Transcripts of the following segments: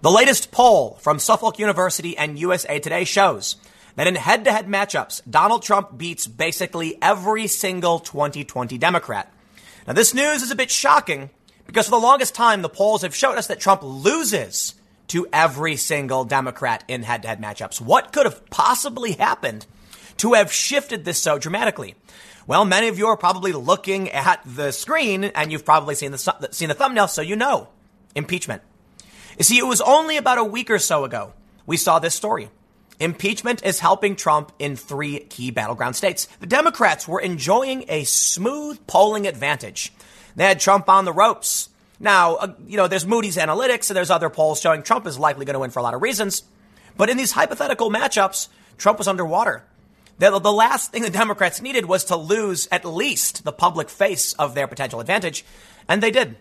The latest poll from Suffolk University and USA Today shows that in head to head matchups, Donald Trump beats basically every single 2020 Democrat. Now, this news is a bit shocking because for the longest time, the polls have showed us that Trump loses to every single Democrat in head to head matchups. What could have possibly happened to have shifted this so dramatically? Well, many of you are probably looking at the screen and you've probably seen the, seen the thumbnail, so you know impeachment. You see, it was only about a week or so ago we saw this story. Impeachment is helping Trump in three key battleground states. The Democrats were enjoying a smooth polling advantage. They had Trump on the ropes. Now, uh, you know, there's Moody's Analytics and there's other polls showing Trump is likely going to win for a lot of reasons. But in these hypothetical matchups, Trump was underwater. The, the last thing the Democrats needed was to lose at least the public face of their potential advantage. And they did.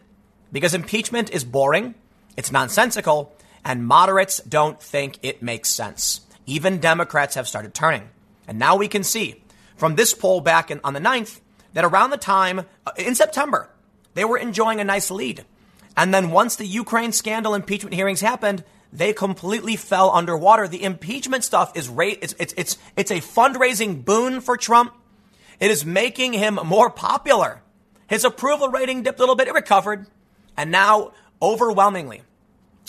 Because impeachment is boring. It's nonsensical, and moderates don't think it makes sense. Even Democrats have started turning. And now we can see from this poll back in, on the 9th that around the time uh, in September, they were enjoying a nice lead. And then once the Ukraine scandal impeachment hearings happened, they completely fell underwater. The impeachment stuff is ra- it's, it's, it's, it's a fundraising boon for Trump. It is making him more popular. His approval rating dipped a little bit. It recovered. And now overwhelmingly,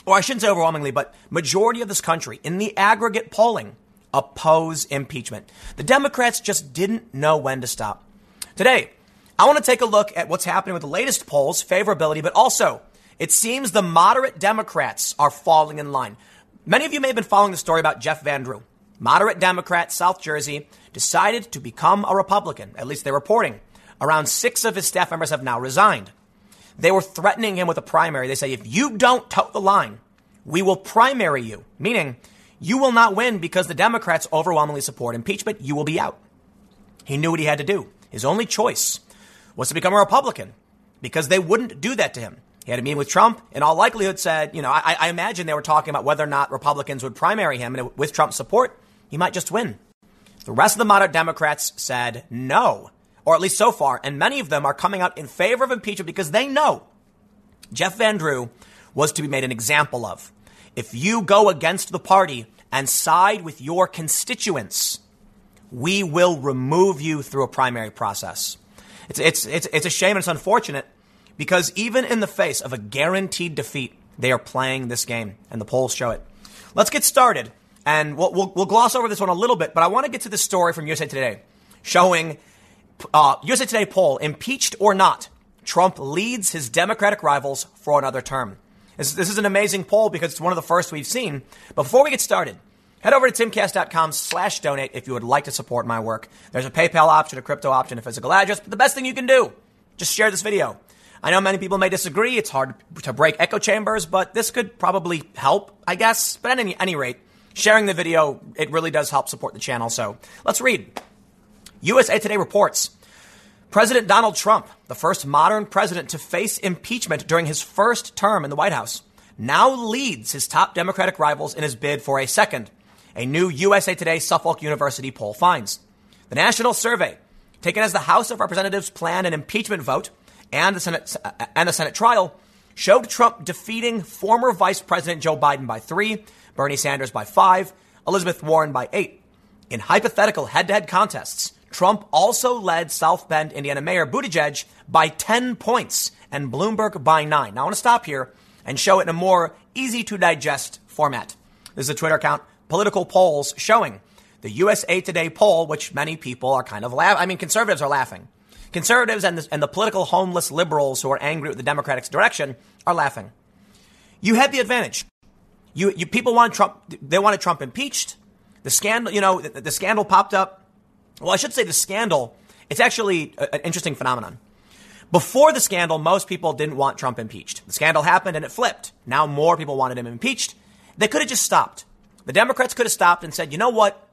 or I shouldn't say overwhelmingly, but majority of this country in the aggregate polling oppose impeachment. The Democrats just didn't know when to stop. Today, I want to take a look at what's happening with the latest polls, favorability, but also it seems the moderate Democrats are falling in line. Many of you may have been following the story about Jeff Van Drew. Moderate Democrat, South Jersey, decided to become a Republican. At least they're reporting. Around six of his staff members have now resigned. They were threatening him with a primary. They say, if you don't toe the line, we will primary you, meaning you will not win because the Democrats overwhelmingly support impeachment. You will be out. He knew what he had to do. His only choice was to become a Republican because they wouldn't do that to him. He had a meeting with Trump. In all likelihood, said, you know, I, I imagine they were talking about whether or not Republicans would primary him, and with Trump's support, he might just win. The rest of the moderate Democrats said no or at least so far, and many of them are coming out in favor of impeachment because they know Jeff Van Drew was to be made an example of. If you go against the party and side with your constituents, we will remove you through a primary process. It's, it's, it's, it's a shame and it's unfortunate because even in the face of a guaranteed defeat, they are playing this game, and the polls show it. Let's get started, and we'll, we'll, we'll gloss over this one a little bit, but I want to get to the story from USA Today showing uh, USA Today poll, impeached or not, Trump leads his Democratic rivals for another term. This, this is an amazing poll because it's one of the first we've seen. Before we get started, head over to timcast.com slash donate if you would like to support my work. There's a PayPal option, a crypto option, a physical address, but the best thing you can do, just share this video. I know many people may disagree. It's hard to break echo chambers, but this could probably help, I guess. But at any, any rate, sharing the video, it really does help support the channel. So let's read. USA Today reports President Donald Trump, the first modern president to face impeachment during his first term in the White House, now leads his top Democratic rivals in his bid for a second. A new USA Today Suffolk University poll finds. The national survey, taken as the House of Representatives plan an impeachment vote and the Senate, uh, and the Senate trial, showed Trump defeating former Vice President Joe Biden by three, Bernie Sanders by five, Elizabeth Warren by eight. In hypothetical head to head contests, Trump also led South Bend, Indiana Mayor Buttigieg by 10 points and Bloomberg by nine. Now I want to stop here and show it in a more easy to digest format. This is a Twitter account, political polls showing the USA Today poll, which many people are kind of laughing. I mean, conservatives are laughing. Conservatives and the, and the political homeless liberals who are angry with the Democratic direction are laughing. You had the advantage. You, you people want Trump. They wanted Trump impeached. The scandal, you know, the, the scandal popped up. Well, I should say the scandal, it's actually an interesting phenomenon. Before the scandal, most people didn't want Trump impeached. The scandal happened and it flipped. Now more people wanted him impeached. They could have just stopped. The Democrats could have stopped and said, you know what?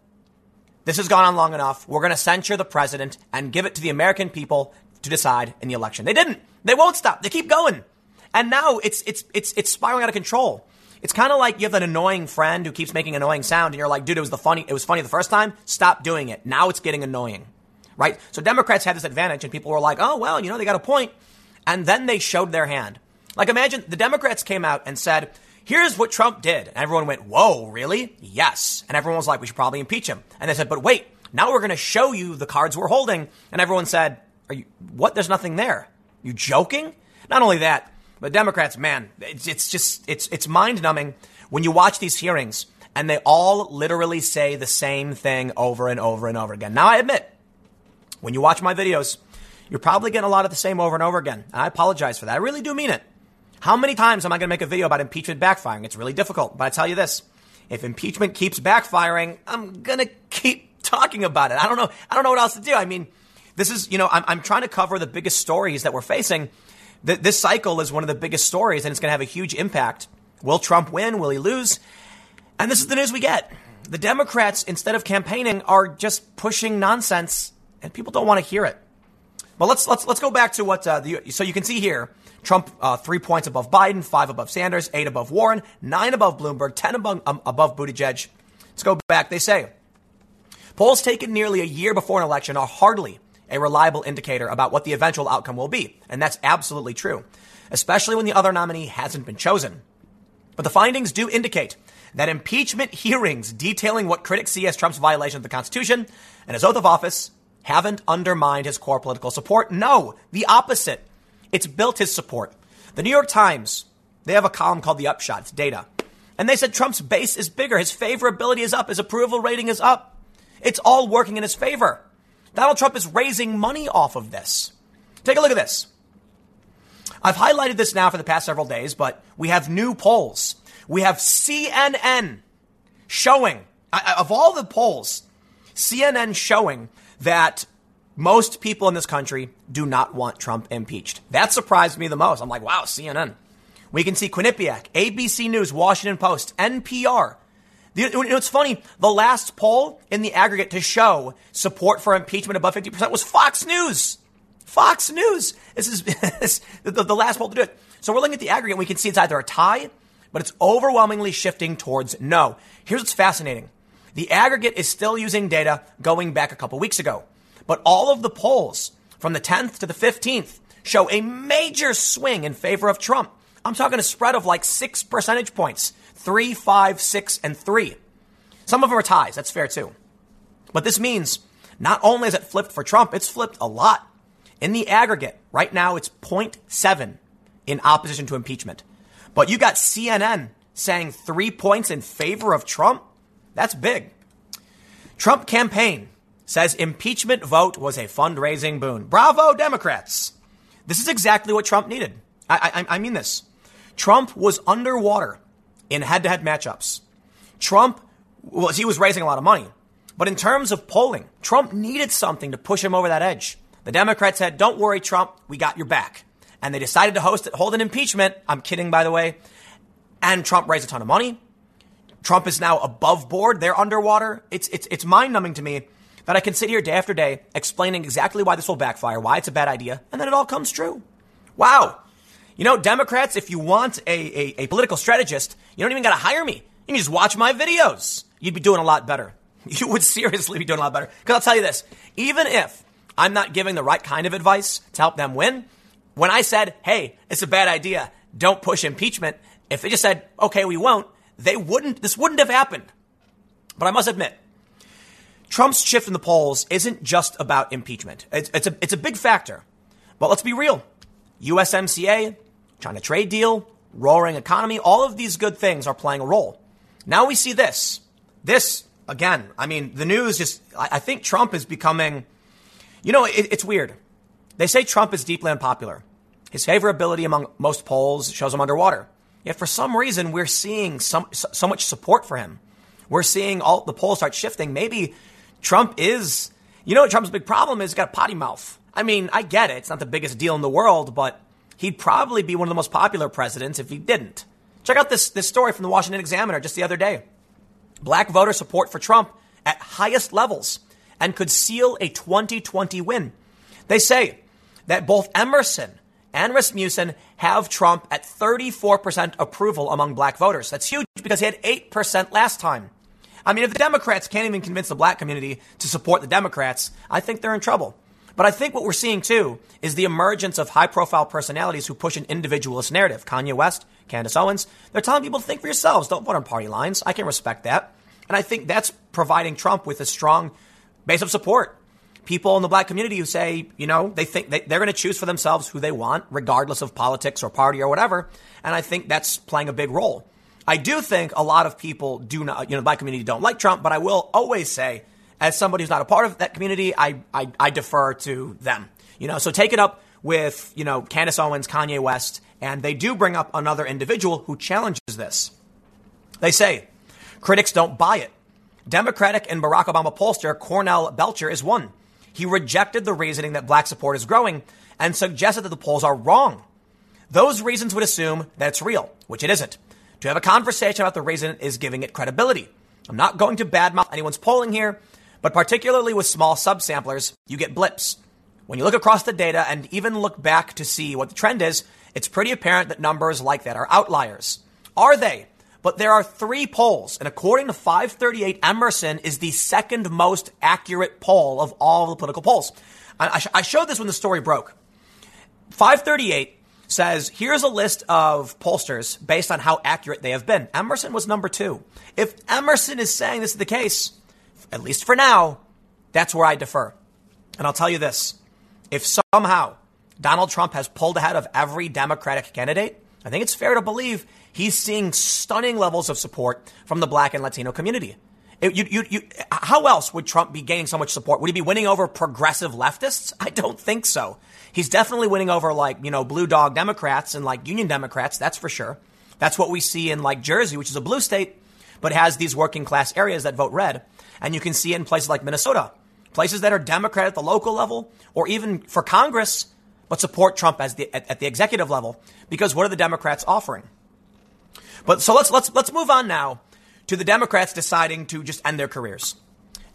This has gone on long enough. We're going to censure the president and give it to the American people to decide in the election. They didn't. They won't stop. They keep going. And now it's, it's, it's, it's spiraling out of control. It's kind of like you have an annoying friend who keeps making annoying sound and you're like, dude, it was the funny, it was funny the first time. Stop doing it. Now it's getting annoying. Right? So Democrats had this advantage and people were like, oh, well, you know, they got a point. And then they showed their hand. Like imagine the Democrats came out and said, here's what Trump did. And everyone went, whoa, really? Yes. And everyone was like, we should probably impeach him. And they said, but wait, now we're going to show you the cards we're holding. And everyone said, are you, what? There's nothing there. You joking? Not only that, but Democrats, man, it's, it's just, it's, it's mind numbing when you watch these hearings and they all literally say the same thing over and over and over again. Now, I admit, when you watch my videos, you're probably getting a lot of the same over and over again. I apologize for that. I really do mean it. How many times am I going to make a video about impeachment backfiring? It's really difficult. But I tell you this if impeachment keeps backfiring, I'm going to keep talking about it. I don't know. I don't know what else to do. I mean, this is, you know, I'm, I'm trying to cover the biggest stories that we're facing. Th- this cycle is one of the biggest stories, and it's going to have a huge impact. Will Trump win? Will he lose? And this is the news we get. The Democrats, instead of campaigning, are just pushing nonsense, and people don't want to hear it. But let's let's let's go back to what uh, the so you can see here. Trump uh, three points above Biden, five above Sanders, eight above Warren, nine above Bloomberg, ten above um, above Buttigieg. Let's go back. They say polls taken nearly a year before an election are hardly a reliable indicator about what the eventual outcome will be, and that's absolutely true, especially when the other nominee hasn't been chosen. But the findings do indicate that impeachment hearings detailing what critics see as Trump's violation of the Constitution and his oath of office haven't undermined his core political support. No, the opposite. It's built his support. The New York Times, they have a column called The Upshot. It's data. And they said Trump's base is bigger. His favorability is up. His approval rating is up. It's all working in his favor. Donald Trump is raising money off of this. Take a look at this. I've highlighted this now for the past several days, but we have new polls. We have CNN showing, of all the polls, CNN showing that most people in this country do not want Trump impeached. That surprised me the most. I'm like, wow, CNN. We can see Quinnipiac, ABC News, Washington Post, NPR. You know, it's funny. The last poll in the aggregate to show support for impeachment above 50% was Fox News. Fox News. This is the, the last poll to do it. So we're looking at the aggregate. And we can see it's either a tie, but it's overwhelmingly shifting towards no. Here's what's fascinating. The aggregate is still using data going back a couple weeks ago, but all of the polls from the 10th to the 15th show a major swing in favor of Trump. I'm talking a spread of like six percentage points three, five, six, and three. Some of them are ties. That's fair too. But this means not only is it flipped for Trump, it's flipped a lot. In the aggregate, right now it's 0.7 in opposition to impeachment. But you got CNN saying three points in favor of Trump. That's big. Trump campaign says impeachment vote was a fundraising boon. Bravo, Democrats. This is exactly what Trump needed. I, I, I mean this. Trump was underwater in head to head matchups. Trump, well, he was raising a lot of money. But in terms of polling, Trump needed something to push him over that edge. The Democrats said, don't worry, Trump, we got your back. And they decided to host it, hold an impeachment. I'm kidding, by the way. And Trump raised a ton of money. Trump is now above board. They're underwater. It's, it's, it's mind numbing to me that I can sit here day after day explaining exactly why this will backfire, why it's a bad idea, and then it all comes true. Wow. You know, Democrats, if you want a, a, a political strategist, you don't even got to hire me. You can just watch my videos. You'd be doing a lot better. You would seriously be doing a lot better. Because I'll tell you this even if I'm not giving the right kind of advice to help them win, when I said, hey, it's a bad idea, don't push impeachment, if they just said, okay, we won't, they wouldn't, this wouldn't have happened. But I must admit, Trump's shift in the polls isn't just about impeachment. It's, it's, a, it's a big factor. But let's be real. USMCA, China trade deal, roaring economy, all of these good things are playing a role. Now we see this. This, again, I mean, the news just, I, think Trump is becoming, you know, it, it's weird. They say Trump is deeply unpopular. His favorability among most polls shows him underwater. Yet for some reason, we're seeing some, so much support for him. We're seeing all the polls start shifting. Maybe Trump is, you know, Trump's big problem is he's got a potty mouth. I mean, I get it. It's not the biggest deal in the world, but he'd probably be one of the most popular presidents if he didn't. Check out this, this story from the Washington Examiner just the other day. Black voter support for Trump at highest levels and could seal a 2020 win. They say that both Emerson and Rasmussen have Trump at 34% approval among black voters. That's huge because he had 8% last time. I mean, if the Democrats can't even convince the black community to support the Democrats, I think they're in trouble. But I think what we're seeing too is the emergence of high profile personalities who push an individualist narrative. Kanye West, Candace Owens, they're telling people to think for yourselves. Don't vote on party lines. I can respect that. And I think that's providing Trump with a strong base of support. People in the black community who say, you know, they think they, they're going to choose for themselves who they want, regardless of politics or party or whatever. And I think that's playing a big role. I do think a lot of people do not, you know, the black community don't like Trump, but I will always say, as somebody who's not a part of that community, I, I, I defer to them. You know, so take it up with, you know, Candace Owens, Kanye West, and they do bring up another individual who challenges this. They say, critics don't buy it. Democratic and Barack Obama pollster Cornell Belcher is one. He rejected the reasoning that black support is growing and suggested that the polls are wrong. Those reasons would assume that it's real, which it isn't. To have a conversation about the reason is giving it credibility. I'm not going to badmouth anyone's polling here, but particularly with small subsamplers, you get blips. When you look across the data and even look back to see what the trend is, it's pretty apparent that numbers like that are outliers. Are they? But there are three polls, and according to 538, Emerson is the second most accurate poll of all the political polls. I, I showed this when the story broke. 538 says, here's a list of pollsters based on how accurate they have been. Emerson was number two. If Emerson is saying this is the case, at least for now, that's where I defer. And I'll tell you this if somehow Donald Trump has pulled ahead of every Democratic candidate, I think it's fair to believe he's seeing stunning levels of support from the black and Latino community. It, you, you, you, how else would Trump be gaining so much support? Would he be winning over progressive leftists? I don't think so. He's definitely winning over like, you know, blue dog Democrats and like union Democrats, that's for sure. That's what we see in like Jersey, which is a blue state, but has these working class areas that vote red. And you can see it in places like Minnesota, places that are Democrat at the local level or even for Congress, but support Trump as the, at, at the executive level. Because what are the Democrats offering? But so let's, let's, let's move on now to the Democrats deciding to just end their careers.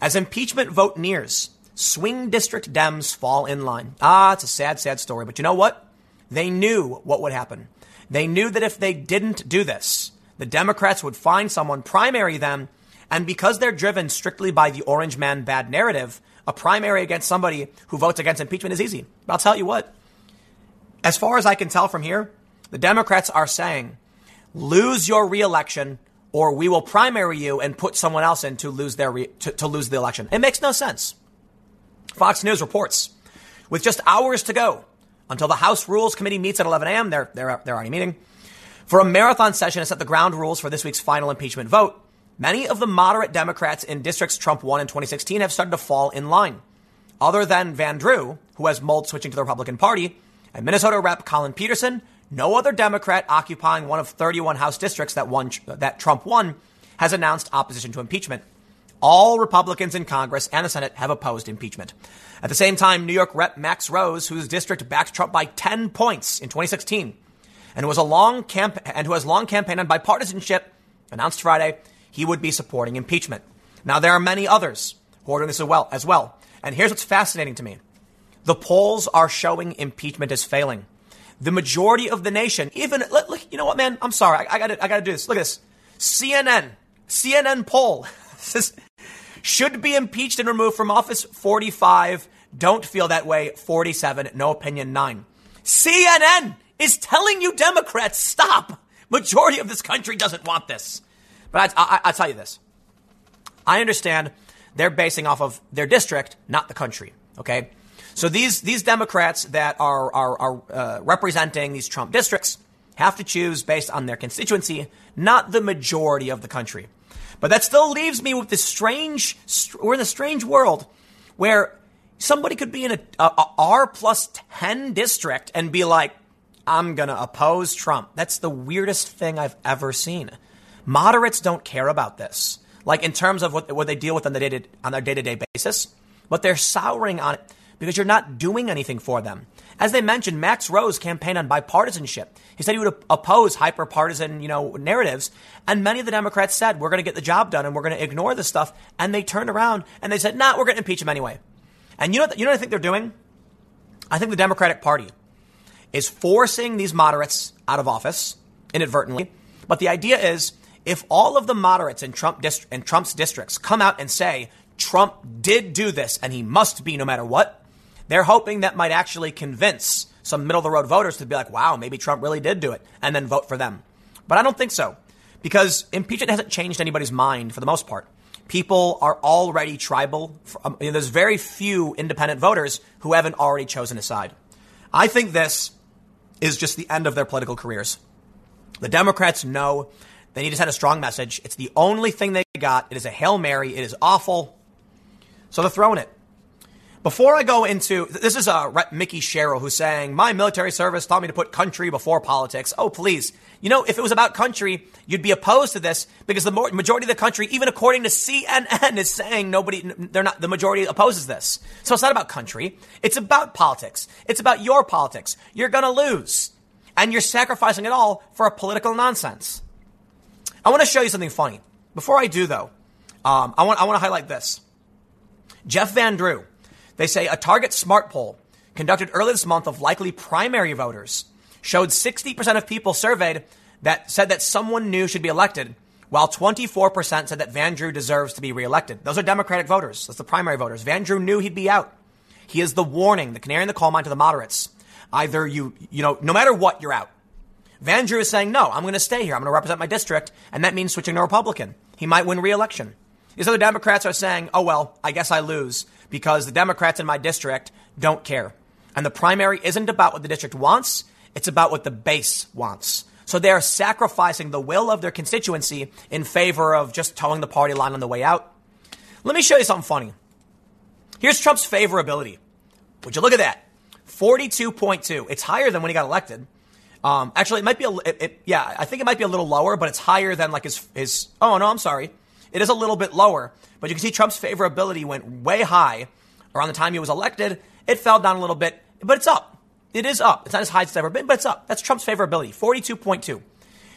As impeachment vote nears, swing district Dems fall in line. Ah, it's a sad, sad story. But you know what? They knew what would happen. They knew that if they didn't do this, the Democrats would find someone, primary them, and because they're driven strictly by the orange man bad narrative, a primary against somebody who votes against impeachment is easy. But I'll tell you what, as far as I can tell from here, the Democrats are saying, lose your reelection or we will primary you and put someone else in to lose their re- to, to lose the election. It makes no sense. Fox News reports, with just hours to go until the House Rules Committee meets at 11 a.m., they're, they're, they're already meeting, for a marathon session to set the ground rules for this week's final impeachment vote, Many of the moderate Democrats in districts Trump won in 2016 have started to fall in line. Other than Van Drew, who has mulled switching to the Republican Party, and Minnesota Rep. Collin Peterson, no other Democrat occupying one of 31 House districts that, won, that Trump won has announced opposition to impeachment. All Republicans in Congress and the Senate have opposed impeachment. At the same time, New York Rep. Max Rose, whose district backed Trump by 10 points in 2016, and was a long camp- and who has long campaigned on bipartisanship, announced Friday he would be supporting impeachment. Now, there are many others who are doing this as well, as well. And here's what's fascinating to me. The polls are showing impeachment is failing. The majority of the nation, even, look, you know what, man? I'm sorry. I, I gotta, I gotta do this. Look at this. CNN, CNN poll says, should be impeached and removed from office 45. Don't feel that way 47. No opinion 9. CNN is telling you Democrats, stop. Majority of this country doesn't want this. But I, I, I'll tell you this. I understand they're basing off of their district, not the country. Okay. So these, these Democrats that are, are, are uh, representing these Trump districts have to choose based on their constituency, not the majority of the country. But that still leaves me with this strange, we're in a strange world where somebody could be in a, a, a R plus 10 district and be like, I'm going to oppose Trump. That's the weirdest thing I've ever seen. Moderates don't care about this, like in terms of what, what they deal with on, the day on their day to day basis, but they're souring on it because you're not doing anything for them. As they mentioned, Max Rose campaigned on bipartisanship. He said he would oppose hyper-partisan, you know, narratives. And many of the Democrats said, we're going to get the job done and we're going to ignore this stuff. And they turned around and they said, nah, we're going to impeach him anyway. And you know, you know what I think they're doing? I think the Democratic Party is forcing these moderates out of office inadvertently. But the idea is if all of the moderates in Trump dist- in Trump's districts come out and say Trump did do this and he must be no matter what, They're hoping that might actually convince some middle of the road voters to be like, wow, maybe Trump really did do it, and then vote for them. But I don't think so, because impeachment hasn't changed anybody's mind for the most part. People are already tribal. Um, you know, there's very few independent voters who haven't already chosen a side. I think this is just the end of their political careers. The Democrats know they need to send a strong message. It's the only thing they got. It is a Hail Mary. It is awful. So they're throwing it. Before I go into this is uh, Mikie Sherrill who's saying my military service taught me to put country before politics. Oh please, you know if it was about country, you'd be opposed to this because the majority of the country, even according to CNN, is saying nobody, they're not the majority opposes this. So it's not about country. It's about politics. It's about your politics. You're gonna lose, and you're sacrificing it all for a political nonsense. I want to show you something funny. Before I do though, um, I want I want to highlight this. Jeff Van Drew they say a Target Smart poll conducted earlier this month of likely primary voters showed 60% of people surveyed that said that someone new should be elected, while 24% said that Van Drew deserves to be reelected. Those are Democratic voters. That's the primary voters. Van Drew knew he'd be out. He is the warning, the canary in the coal mine to the moderates. Either you, you know, no matter what, you're out. Van Drew is saying, no, I'm going to stay here. I'm going to represent my district. And that means switching to Republican. He might win reelection. These other Democrats are saying, oh, well, I guess I lose because the Democrats in my district don't care. And the primary isn't about what the district wants, it's about what the base wants. So they're sacrificing the will of their constituency in favor of just toeing the party line on the way out. Let me show you something funny. Here's Trump's favorability. Would you look at that? 42.2. It's higher than when he got elected. Um, actually, it might be a, it, it, yeah, I think it might be a little lower, but it's higher than like his, his, oh no, I'm sorry. It is a little bit lower, but you can see Trump's favorability went way high around the time he was elected. It fell down a little bit, but it's up. It is up. It's not as high as it's ever been, but it's up. That's Trump's favorability, 42.2.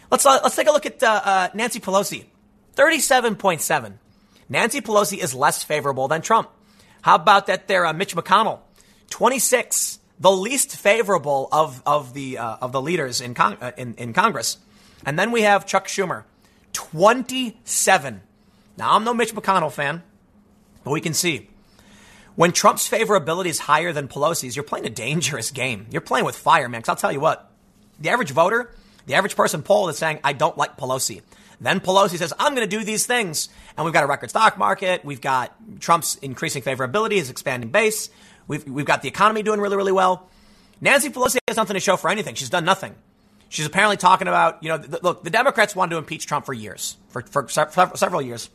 Let's, uh, let's take a look at uh, uh, Nancy Pelosi, 37.7. Nancy Pelosi is less favorable than Trump. How about that there, uh, Mitch McConnell, 26, the least favorable of, of, the, uh, of the leaders in, uh, in, in Congress. And then we have Chuck Schumer, 27. Now, I'm no Mitch McConnell fan, but we can see. When Trump's favorability is higher than Pelosi's, you're playing a dangerous game. You're playing with fire, man. Because I'll tell you what, the average voter, the average person polled is saying, I don't like Pelosi. Then Pelosi says, I'm going to do these things. And we've got a record stock market. We've got Trump's increasing favorability, his expanding base. We've, we've got the economy doing really, really well. Nancy Pelosi has nothing to show for anything. She's done nothing. She's apparently talking about, you know, the, look, the Democrats wanted to impeach Trump for years, for, for several years.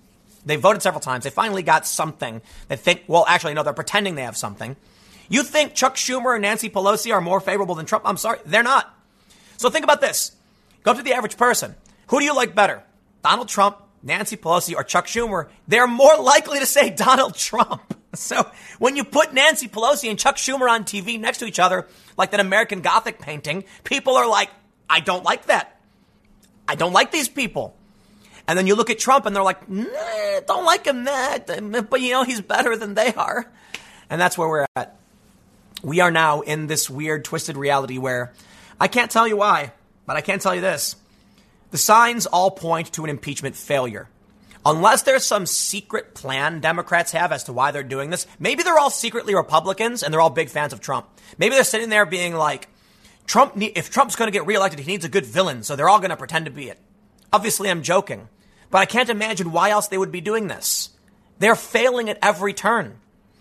They voted several times. They finally got something. They think, well, actually, no, they're pretending they have something. You think Chuck Schumer and Nancy Pelosi are more favorable than Trump? I'm sorry, they're not. So think about this. Go to the average person. Who do you like better? Donald Trump, Nancy Pelosi, or Chuck Schumer? They're more likely to say Donald Trump. So when you put Nancy Pelosi and Chuck Schumer on TV next to each other, like that American Gothic painting, people are like, I don't like that. I don't like these people. And then you look at Trump and they're like, nah, don't like him that, but you know, he's better than they are. And that's where we're at. We are now in this weird, twisted reality where I can't tell you why, but I can tell you this. The signs all point to an impeachment failure. Unless there's some secret plan Democrats have as to why they're doing this, maybe they're all secretly Republicans and they're all big fans of Trump. Maybe they're sitting there being like, Trump, if Trump's going to get reelected, he needs a good villain, so they're all going to pretend to be it. Obviously, I'm joking. But I can't imagine why else they would be doing this. They're failing at every turn.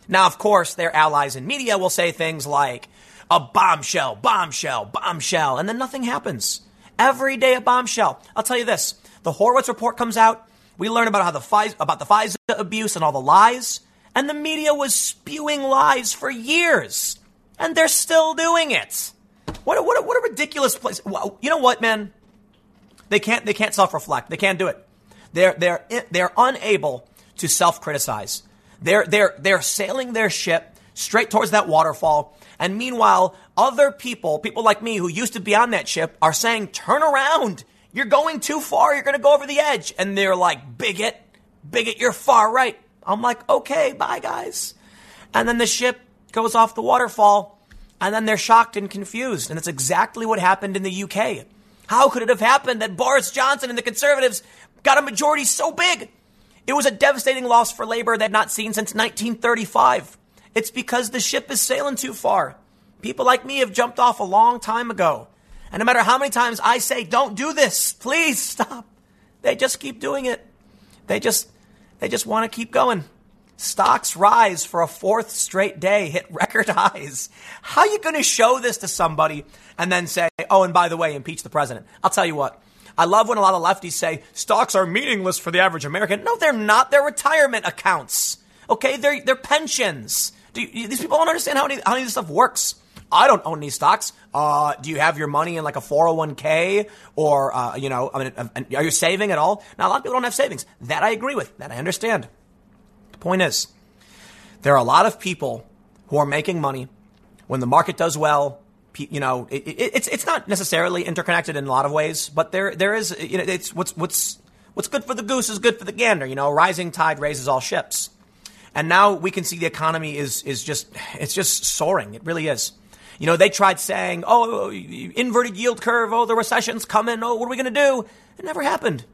Now, of course, their allies in media will say things like, a bombshell, bombshell, bombshell, and then nothing happens. Every day a bombshell. I'll tell you this. The Horowitz report comes out. We learn about how the FISA, about the FISA abuse and all the lies. And the media was spewing lies for years. And they're still doing it. What a, what a, what a ridiculous place. You know what, man? They can't, they can't self-reflect. They can't do it. They're, they're, they're unable to self criticize. They're, they're, they're sailing their ship straight towards that waterfall. And meanwhile, other people, people like me who used to be on that ship, are saying, turn around. You're going too far. You're going to go over the edge. And they're like, bigot, bigot, you're far right. I'm like, okay, bye, guys. And then the ship goes off the waterfall. And then they're shocked and confused. And that's exactly what happened in the UK. How could it have happened that Boris Johnson and the Conservatives got a majority so big. It was a devastating loss for labor they'd not seen since 1935. It's because the ship is sailing too far. People like me have jumped off a long time ago. And no matter how many times I say, don't do this, please stop, they just keep doing it. They just, they just want to keep going. Stocks rise for a fourth straight day, hit record highs. How are you going to show this to somebody and then say, oh, and by the way, impeach the president? I'll tell you what. I love when a lot of lefties say stocks are meaningless for the average American. No, they're not. They're retirement accounts. Okay, they're, they're pensions. You, these people don't understand how any, how any of this stuff works. I don't own these stocks. Uh, do you have your money in like a 401k or, uh, you know, I mean, are you saving at all? Now, a lot of people don't have savings. That I agree with. That I understand. The point is, there are a lot of people who are making money when the market does well. You know, it, it, it's it's not necessarily interconnected in a lot of ways, but there there is. You know, it's what's what's what's good for the goose is good for the gander. You know, rising tide raises all ships. And now we can see the economy is is just it's just soaring. It really is. You know, they tried saying, "Oh, inverted yield curve. Oh, the recession's coming. Oh, what are we going to do?" It never happened.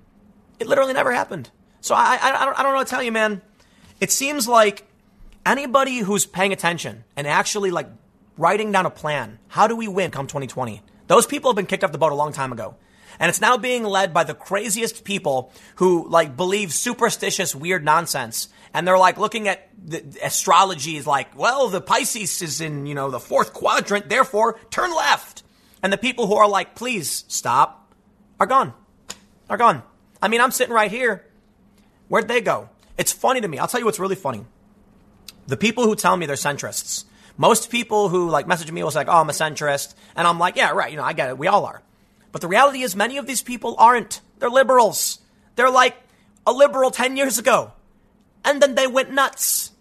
It literally never happened. So I, I, I, don't, I don't know what to tell you, man. It seems like anybody who's paying attention and actually like writing down a plan. How do we win come 2020? Those people have been kicked off the boat a long time ago. And it's now being led by the craziest people who like believe superstitious, weird nonsense. And they're like looking at the astrology is like, well, the Pisces is in, you know, the fourth quadrant, therefore turn left. And the people who are like, please stop, are gone. Are gone. I mean, I'm sitting right here. Where'd they go? It's funny to me. I'll tell you what's really funny. The people who tell me they're centrists, most people who like message me will say, like, oh, I'm a centrist. And I'm like, yeah, right. You know, I get it. We all are. But the reality is many of these people aren't. They're liberals. They're like a liberal 10 years ago. And then they went nuts.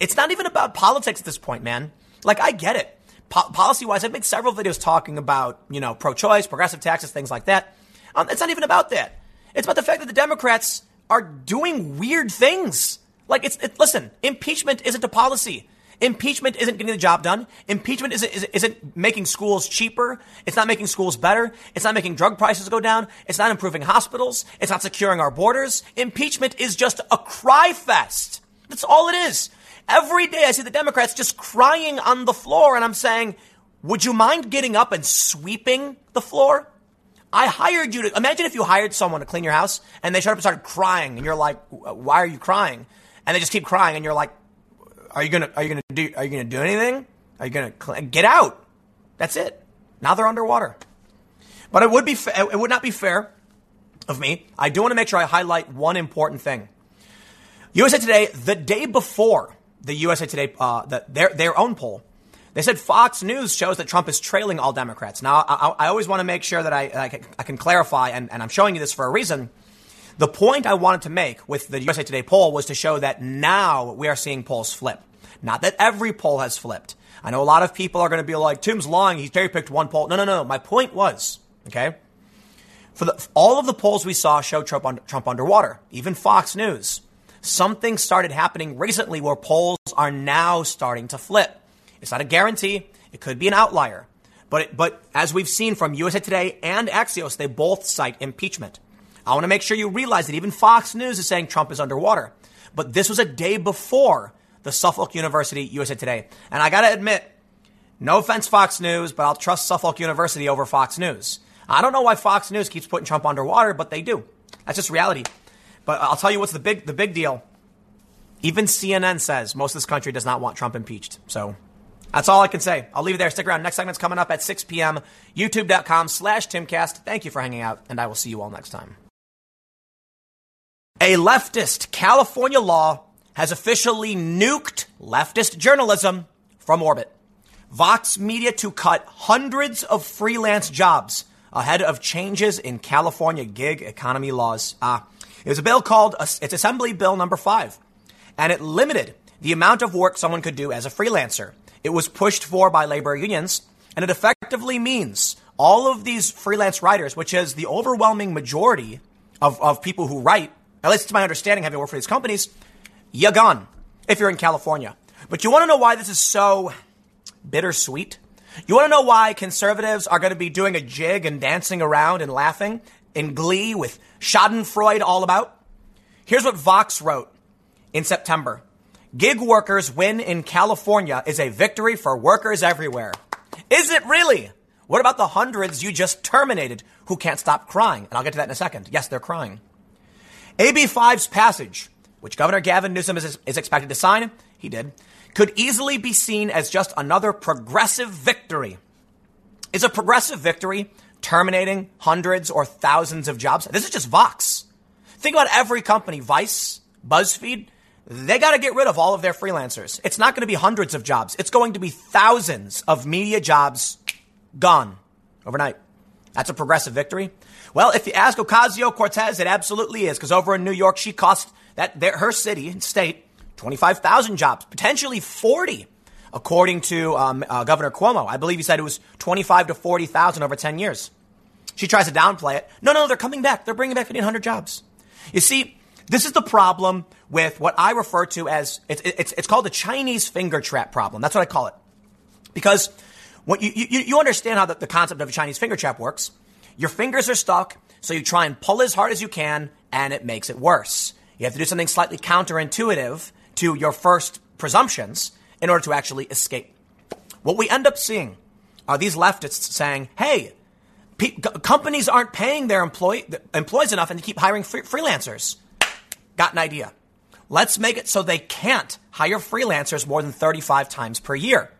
It's not even about politics at this point, man. Like, I get it. Po- policy wise, I've made several videos talking about, you know, pro choice, progressive taxes, things like that. Um, it's not even about that. It's about the fact that the Democrats are doing weird things. Like, it's, it, listen, impeachment isn't a policy. Impeachment isn't getting the job done. Impeachment isn't, isn't, isn't, making schools cheaper. It's not making schools better. It's not making drug prices go down. It's not improving hospitals. It's not securing our borders. Impeachment is just a cry fest. That's all it is. Every day I see the Democrats just crying on the floor, and I'm saying, would you mind getting up and sweeping the floor? I hired you to imagine if you hired someone to clean your house and they showed up and started crying, and you're like, why are you crying? And they just keep crying, and you're like, are you gonna are you gonna do are you gonna do anything? Are you gonna cl- get out? That's it. Now they're underwater. But it would be fa- it would not be fair of me. I do want to make sure I highlight one important thing. USA Today, the day before the USA Today, uh, the, their their own poll, they said Fox News shows that Trump is trailing all Democrats. Now, I, I always want to make sure that I, I, can, I can clarify, and, and I'm showing you this for a reason. The point I wanted to make with the USA Today poll was to show that now we are seeing polls flip. Not that every poll has flipped. I know a lot of people are going to be like, Tim's lying. He cherry picked one poll. No, no, no. My point was, okay, for the, all of the polls we saw show Trump, under, Trump underwater, even Fox News. Something started happening recently where polls are now starting to flip. It's not a guarantee. It could be an outlier. But, but as we've seen from USA Today and Axios, they both cite impeachment. I want to make sure you realize that even Fox News is saying Trump is underwater. But this was a day before the Suffolk University USA Today. And I got to admit, no offense, Fox News, but I'll trust Suffolk University over Fox News. I don't know why Fox News keeps putting Trump underwater, but they do. That's just reality. But I'll tell you what's the big the big deal. Even CNN says most of this country does not want Trump impeached. So that's all I can say. I'll leave it there. Stick around. Next segment's coming up at 6 p.m. YouTube.com slash Timcast. Thank you for hanging out, and I will see you all next time. A leftist California law has officially nuked leftist journalism from orbit. Vox Media to cut hundreds of freelance jobs ahead of changes in California gig economy laws. Ah, it was a bill called, it's Assembly Bill number five, and it limited the amount of work someone could do as a freelancer. It was pushed for by labor unions, and it effectively means all of these freelance writers, which is the overwhelming majority of, of people who write, at least to my understanding, having worked for these companies, you're gone if you're in California. But you want to know why this is so bittersweet? You want to know why conservatives are going to be doing a jig and dancing around and laughing in glee with Schadenfreude all about? Here's what Vox wrote in September. Gig workers win in California is a victory for workers everywhere. Is it really? What about the hundreds you just terminated who can't stop crying? And I'll get to that in a second. Yes, they're crying. AB 5's passage, which Governor Gavin Newsom is, is expected to sign, he did, could easily be seen as just another progressive victory. Is a progressive victory terminating hundreds or thousands of jobs? This is just Vox. Think about every company, Vice, BuzzFeed, they got to get rid of all of their freelancers. It's not going to be hundreds of jobs. It's going to be thousands of media jobs gone overnight. That's a progressive victory. Well, if you ask Ocasio Cortez, it absolutely is, because over in New York, she cost that her city and state 25,000 jobs, potentially 40, according to um, uh, Governor Cuomo. I believe he said it was 25 to 40,000 over 10 years. She tries to downplay it. No, no, they're coming back. They're bringing back 1,500 jobs. You see, this is the problem with what I refer to as it's, it's, it's called the Chinese finger trap problem. That's what I call it. Because what you, you, you understand how the, the concept of a Chinese finger trap works. Your fingers are stuck, so you try and pull as hard as you can, and it makes it worse. You have to do something slightly counterintuitive to your first presumptions in order to actually escape. What we end up seeing are these leftists saying, hey, pe- companies aren't paying their employee, employees enough and they keep hiring free- freelancers. Got an idea. Let's make it so they can't hire freelancers more than 35 times per year.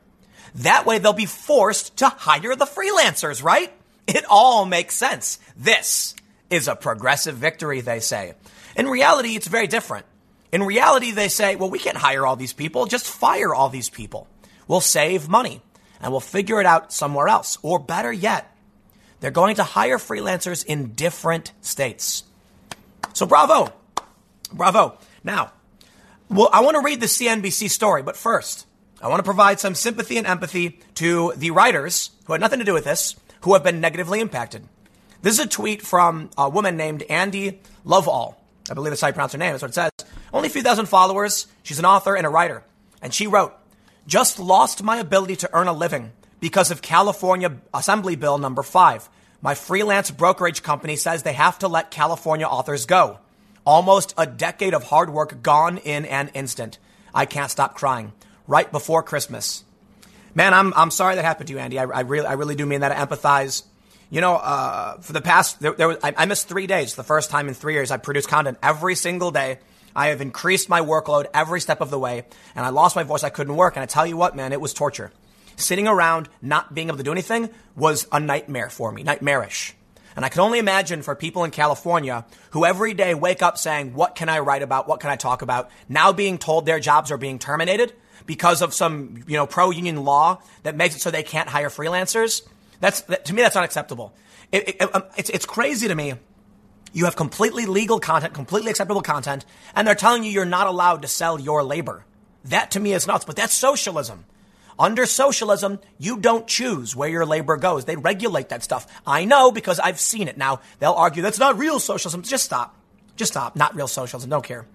That way they'll be forced to hire the freelancers, right? It all makes sense. This is a progressive victory, they say. In reality, it's very different. In reality, they say, well, we can't hire all these people, just fire all these people. We'll save money and we'll figure it out somewhere else. Or better yet, they're going to hire freelancers in different states. So bravo. Bravo. Now, well, I want to read the CNBC story, but first, I want to provide some sympathy and empathy to the writers who had nothing to do with this, who have been negatively impacted. This is a tweet from a woman named Andy Loveall. I believe that's how you pronounce her name. That's what it says. Only a few thousand followers. She's an author and a writer. And she wrote, just lost my ability to earn a living because of California Assembly Bill number five. My freelance brokerage company says they have to let California authors go. Almost a decade of hard work gone in an instant. I can't stop crying. Right before Christmas. Man, I'm, I'm sorry that happened to you, Andy. I, I really, I really do mean that. I empathize. You know, uh, for the past, there, there was, I, I missed three days. The first time in three years, I produced content every single day. I have increased my workload every step of the way, and I lost my voice. I couldn't work. And I tell you what, man, it was torture. Sitting around, not being able to do anything was a nightmare for me, nightmarish. And I can only imagine for people in California who every day wake up saying, what can I write about? What can I talk about? Now being told their jobs are being terminated because of some, you know, pro-union law that makes it so they can't hire freelancers. That's, that, to me, that's unacceptable. It, it, um, it's, it's crazy to me. You have completely legal content, completely acceptable content, and they're telling you you're not allowed to sell your labor. That to me is nuts, but that's socialism. Under socialism, you don't choose where your labor goes. They regulate that stuff. I know because I've seen it. Now, they'll argue that's not real socialism. Just stop. Just stop. Not real socialism. Don't care.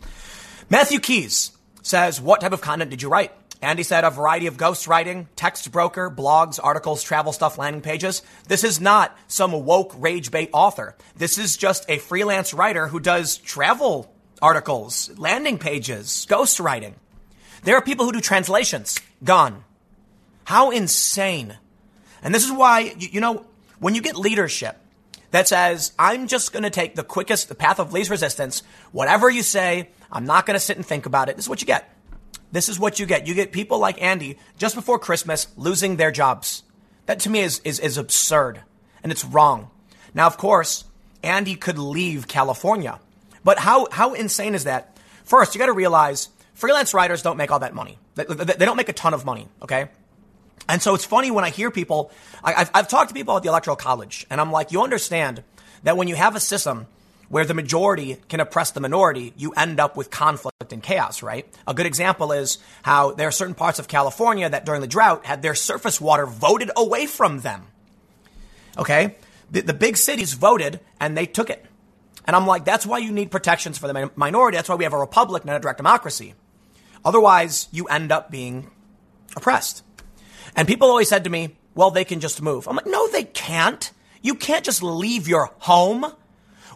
Matthew Keys says, What type of content did you write? Andy said a variety of ghostwriting, text broker, blogs, articles, travel stuff, landing pages. This is not some woke rage bait author. This is just a freelance writer who does travel articles, landing pages, ghostwriting. There are people who do translations. Gone. How insane. And this is why, you know, when you get leadership that says, I'm just going to take the quickest, the path of least resistance, whatever you say, I'm not going to sit and think about it. This is what you get. This is what you get. You get people like Andy just before Christmas losing their jobs. That to me is, is, is absurd and it's wrong. Now, of course, Andy could leave California, but how, how insane is that? First, you got to realize freelance writers don't make all that money. They, they, don't make a ton of money. Okay. And so it's funny when I hear people, I, have I've talked to people at the Electoral College, and I'm like, you understand that when you have a system where the majority can oppress the minority, you end up with conflict and chaos, right? A good example is how there are certain parts of California that during the drought had their surface water voted away from them. Okay? The, the big cities voted and they took it. And I'm like, that's why you need protections for the minority. That's why we have a republic, not a direct democracy. Otherwise, you end up being oppressed. And people always said to me, well, they can just move. I'm like, no, they can't. You can't just leave your home.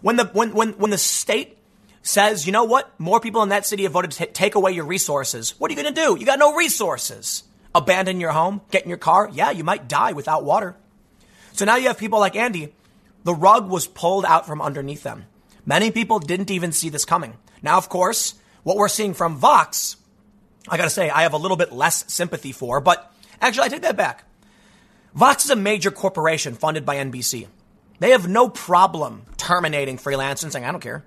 When the, when, when, when the state says, you know what? More people in that city have voted to t- take away your resources. What are you going to do? You got no resources. Abandon your home? Get in your car? Yeah, you might die without water. So now you have people like Andy. The rug was pulled out from underneath them. Many people didn't even see this coming. Now, of course, what we're seeing from Vox, I gotta say, I have a little bit less sympathy for, but actually, I take that back. Vox is a major corporation funded by NBC. They have no problem terminating freelancers and saying, I don't care.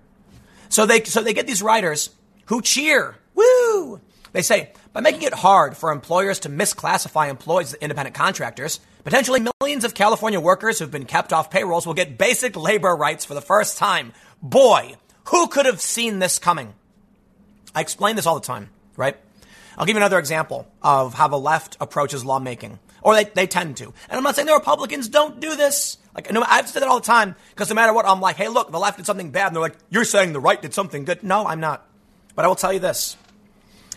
So they, so they get these writers who cheer. Woo! They say, by making it hard for employers to misclassify employees as independent contractors, potentially millions of California workers who've been kept off payrolls will get basic labor rights for the first time. Boy, who could have seen this coming? I explain this all the time, right? I'll give you another example of how the left approaches lawmaking, or they, they tend to. And I'm not saying the Republicans don't do this. Like, no, I've said that all the time because no matter what, I'm like, hey, look, the left did something bad. And they're like, you're saying the right did something good. No, I'm not. But I will tell you this.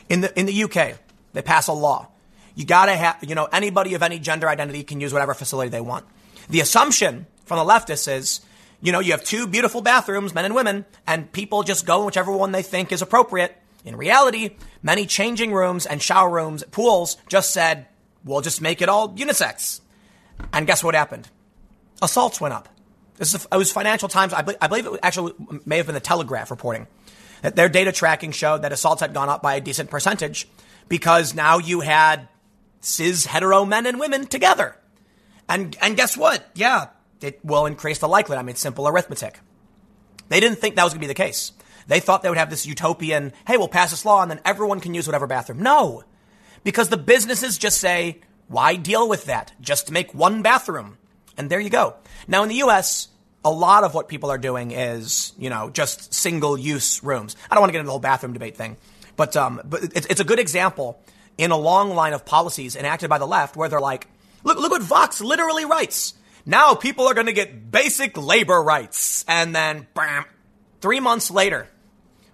In the, in the UK, they pass a law. You gotta have, you know, anybody of any gender identity can use whatever facility they want. The assumption from the leftists is, you know, you have two beautiful bathrooms, men and women, and people just go in whichever one they think is appropriate. In reality, many changing rooms and shower rooms, pools just said, we'll just make it all unisex. And guess what happened? Assaults went up. This is, it was Financial Times. I, be, I believe it actually may have been the Telegraph reporting that their data tracking showed that assaults had gone up by a decent percentage because now you had cis hetero men and women together. And, and guess what? Yeah, it will increase the likelihood. I mean, simple arithmetic. They didn't think that was going to be the case. They thought they would have this utopian, hey, we'll pass this law and then everyone can use whatever bathroom. No, because the businesses just say, why deal with that? Just make one bathroom. And there you go. Now in the US, a lot of what people are doing is, you know, just single use rooms. I don't want to get into the whole bathroom debate thing, but, um, but it's, it's a good example in a long line of policies enacted by the left where they're like, look, look what Vox literally writes. Now people are going to get basic labor rights. And then, bam, three months later,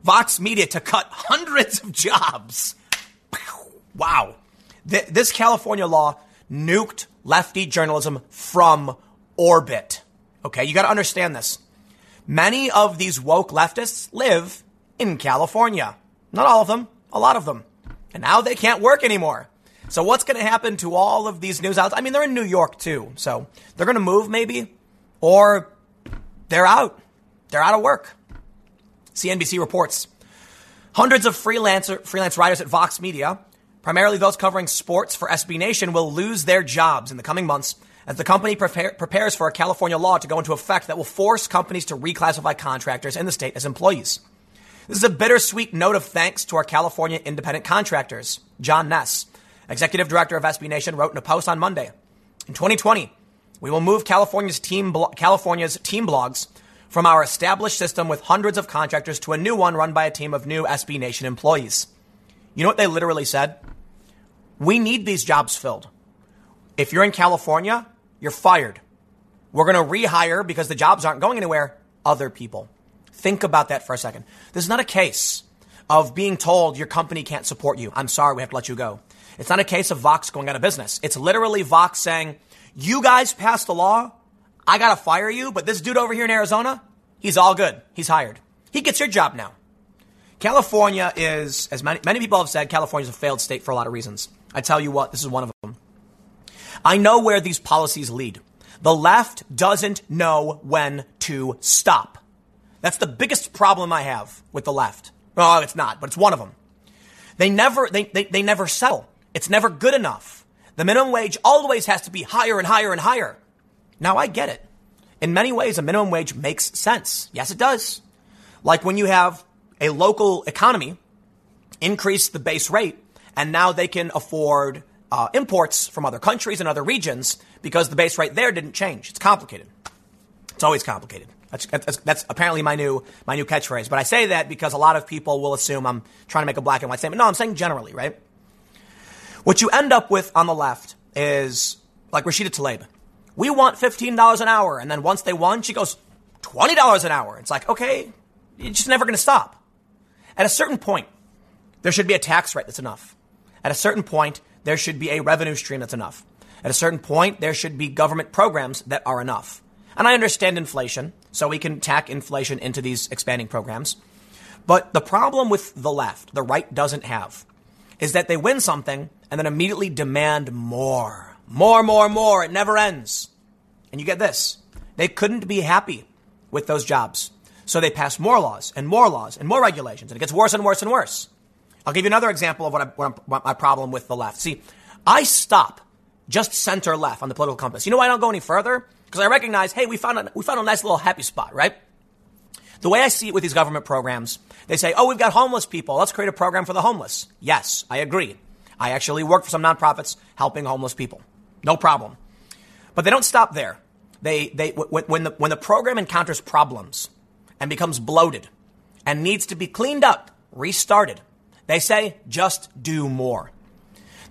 Vox Media to cut hundreds of jobs. Wow. This California law nuked lefty journalism from orbit. Okay, you got to understand this. Many of these woke leftists live in California. Not all of them, a lot of them. And now they can't work anymore. So what's going to happen to all of these news outlets? I mean, they're in New York too. So they're going to move maybe, or they're out. They're out of work. CNBC reports hundreds of freelancer, freelance writers at Vox Media, primarily those covering sports for SB Nation, will lose their jobs in the coming months as the company prepare, prepares for a California law to go into effect that will force companies to reclassify contractors in the state as employees. This is a bittersweet note of thanks to our California independent contractors. John Ness, executive director of SB Nation, wrote in a post on Monday. In 2020, we will move California's team, blo- California's team blogs from our established system with hundreds of contractors to a new one run by a team of new SB Nation employees. You know what they literally said? We need these jobs filled. If you're in California, you're fired. We're going to rehire because the jobs aren't going anywhere, other people. Think about that for a second. This is not a case of being told your company can't support you. I'm sorry, we have to let you go. It's not a case of Vox going out of business. It's literally Vox saying, you guys passed the law. I got to fire you, but this dude over here in Arizona, he's all good. He's hired. He gets your job now. California is, as many, many people have said, California is a failed state for a lot of reasons. I tell you what, this is one of them. I know where these policies lead. The left doesn't know when to stop. That's the biggest problem I have with the left. Oh, it's not, but it's one of them. They never, they, they, they never settle. It's never good enough. The minimum wage always has to be higher and higher and higher. Now I get it. In many ways, a minimum wage makes sense. Yes, it does. Like when you have a local economy increase the base rate and now they can afford uh, imports from other countries and other regions because the base rate there didn't change. It's complicated. It's always complicated. That's, that's, that's, apparently my new my new catchphrase. But I say that because a lot of people will assume I'm trying to make a black and white statement. No, I'm saying generally, right? What you end up with on the left is like Rashida Tlaib we want $15 an hour. And then once they won, she goes, $20 an hour. It's like, okay, you're just never going to stop. At a certain point, there should be a tax rate that's enough. At a certain point, there should be a revenue stream that's enough. At a certain point, there should be government programs that are enough. And I understand inflation, so we can tack inflation into these expanding programs. But the problem with the left, the right doesn't have, is that they win something and then immediately demand more. More, more, more. It never ends. And you get this. They couldn't be happy with those jobs. So they pass more laws and more laws and more regulations. And it gets worse and worse and worse. I'll give you another example of what, I, what, what my problem with the left. See, I stop just center left on the political compass. You know why I don't go any further? Because I recognize, hey, we found a, we found a nice little happy spot, right? The way I see it with these government programs, they say, oh, we've got homeless people. Let's create a program for the homeless. Yes, I agree. I actually work for some nonprofits helping homeless people. No problem. But they don't stop there. They, they, when, the, when the program encounters problems and becomes bloated and needs to be cleaned up, restarted, they say, just do more.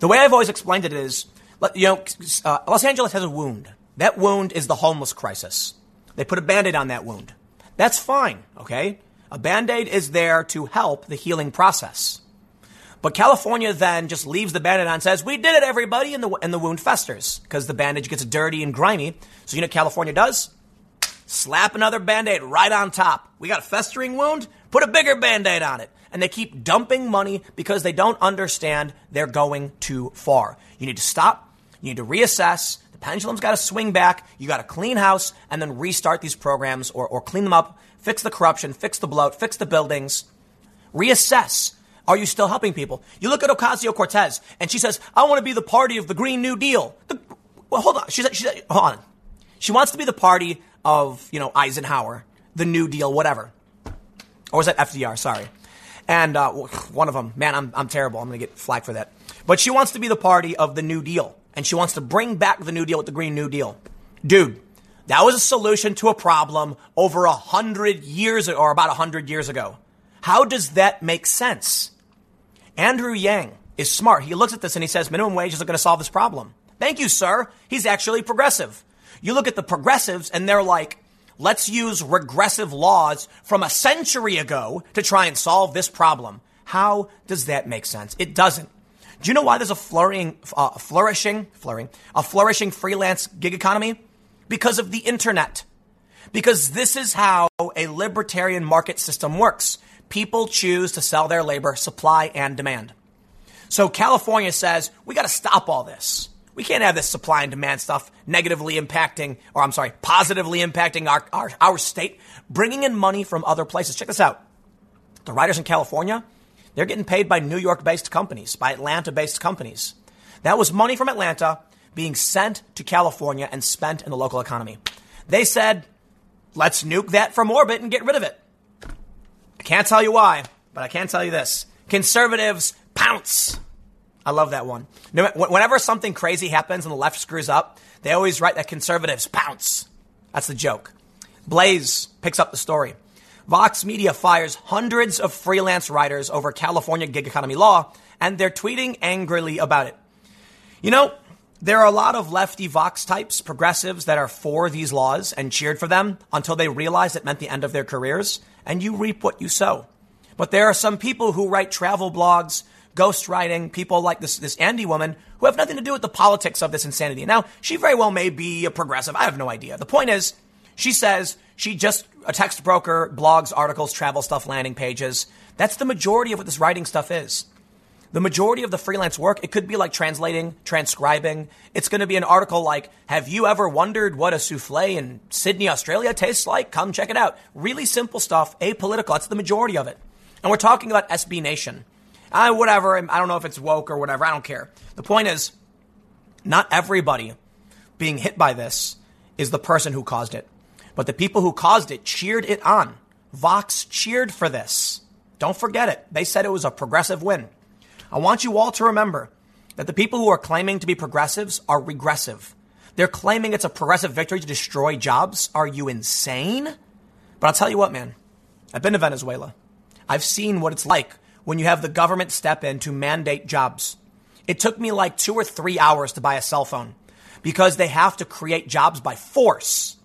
The way I've always explained it is, you know, uh, Los Angeles has a wound. That wound is the homeless crisis. They put a band aid on that wound. That's fine, okay? A band aid is there to help the healing process. But California then just leaves the bandage on and says, We did it, everybody, and the, and the wound festers because the bandage gets dirty and grimy. So, you know California does? Slap another band aid right on top. We got a festering wound? Put a bigger band aid on it. And they keep dumping money because they don't understand they're going too far. You need to stop. You need to reassess. The pendulum's got to swing back. You got to clean house and then restart these programs or, or clean them up, fix the corruption, fix the bloat, fix the buildings. Reassess are you still helping people? You look at Ocasio Cortez, and she says, I want to be the party of the Green New Deal. The, well, hold on. She said, hold on. She wants to be the party of, you know, Eisenhower, the New Deal, whatever. Or was that FDR? Sorry. And uh, one of them, man, I'm, I'm terrible. I'm going to get flack for that. But she wants to be the party of the New Deal. And she wants to bring back the New Deal with the Green New Deal. Dude, that was a solution to a problem over a hundred years or about a hundred years ago. How does that make sense? Andrew Yang is smart. He looks at this and he says minimum wage isn't going to solve this problem. Thank you, sir. He's actually progressive. You look at the progressives and they're like, let's use regressive laws from a century ago to try and solve this problem. How does that make sense? It doesn't. Do you know why there's a flourishing, uh, flourishing, flourishing, a flourishing freelance gig economy? Because of the internet. Because this is how a libertarian market system works people choose to sell their labor, supply and demand. So California says, we got to stop all this. We can't have this supply and demand stuff negatively impacting, or I'm sorry, positively impacting our, our, our state, bringing in money from other places. Check this out. The writers in California, they're getting paid by New York based companies, by Atlanta based companies. That was money from Atlanta being sent to California and spent in the local economy. They said, let's nuke that from orbit and get rid of it. I can't tell you why, but I can tell you this. Conservatives pounce. I love that one. Whenever something crazy happens and the left screws up, they always write that conservatives pounce. That's the joke. Blaze picks up the story. Vox Media fires hundreds of freelance writers over California gig economy law, and they're tweeting angrily about it. You know, there are a lot of lefty Vox types, progressives, that are for these laws and cheered for them until they realized it meant the end of their careers and you reap what you sow. But there are some people who write travel blogs, ghostwriting, people like this, this Andy woman who have nothing to do with the politics of this insanity. Now, she very well may be a progressive. I have no idea. The point is, she says she just a text broker, blogs, articles, travel stuff, landing pages. That's the majority of what this writing stuff is. The majority of the freelance work, it could be like translating, transcribing. It's going to be an article like, Have you ever wondered what a souffle in Sydney, Australia tastes like? Come check it out. Really simple stuff, apolitical. That's the majority of it. And we're talking about SB Nation. Uh, whatever. I don't know if it's woke or whatever. I don't care. The point is, not everybody being hit by this is the person who caused it. But the people who caused it cheered it on. Vox cheered for this. Don't forget it. They said it was a progressive win. I want you all to remember that the people who are claiming to be progressives are regressive. They're claiming it's a progressive victory to destroy jobs. Are you insane? But I'll tell you what, man. I've been to Venezuela. I've seen what it's like when you have the government step in to mandate jobs. It took me like two or three hours to buy a cell phone because they have to create jobs by force.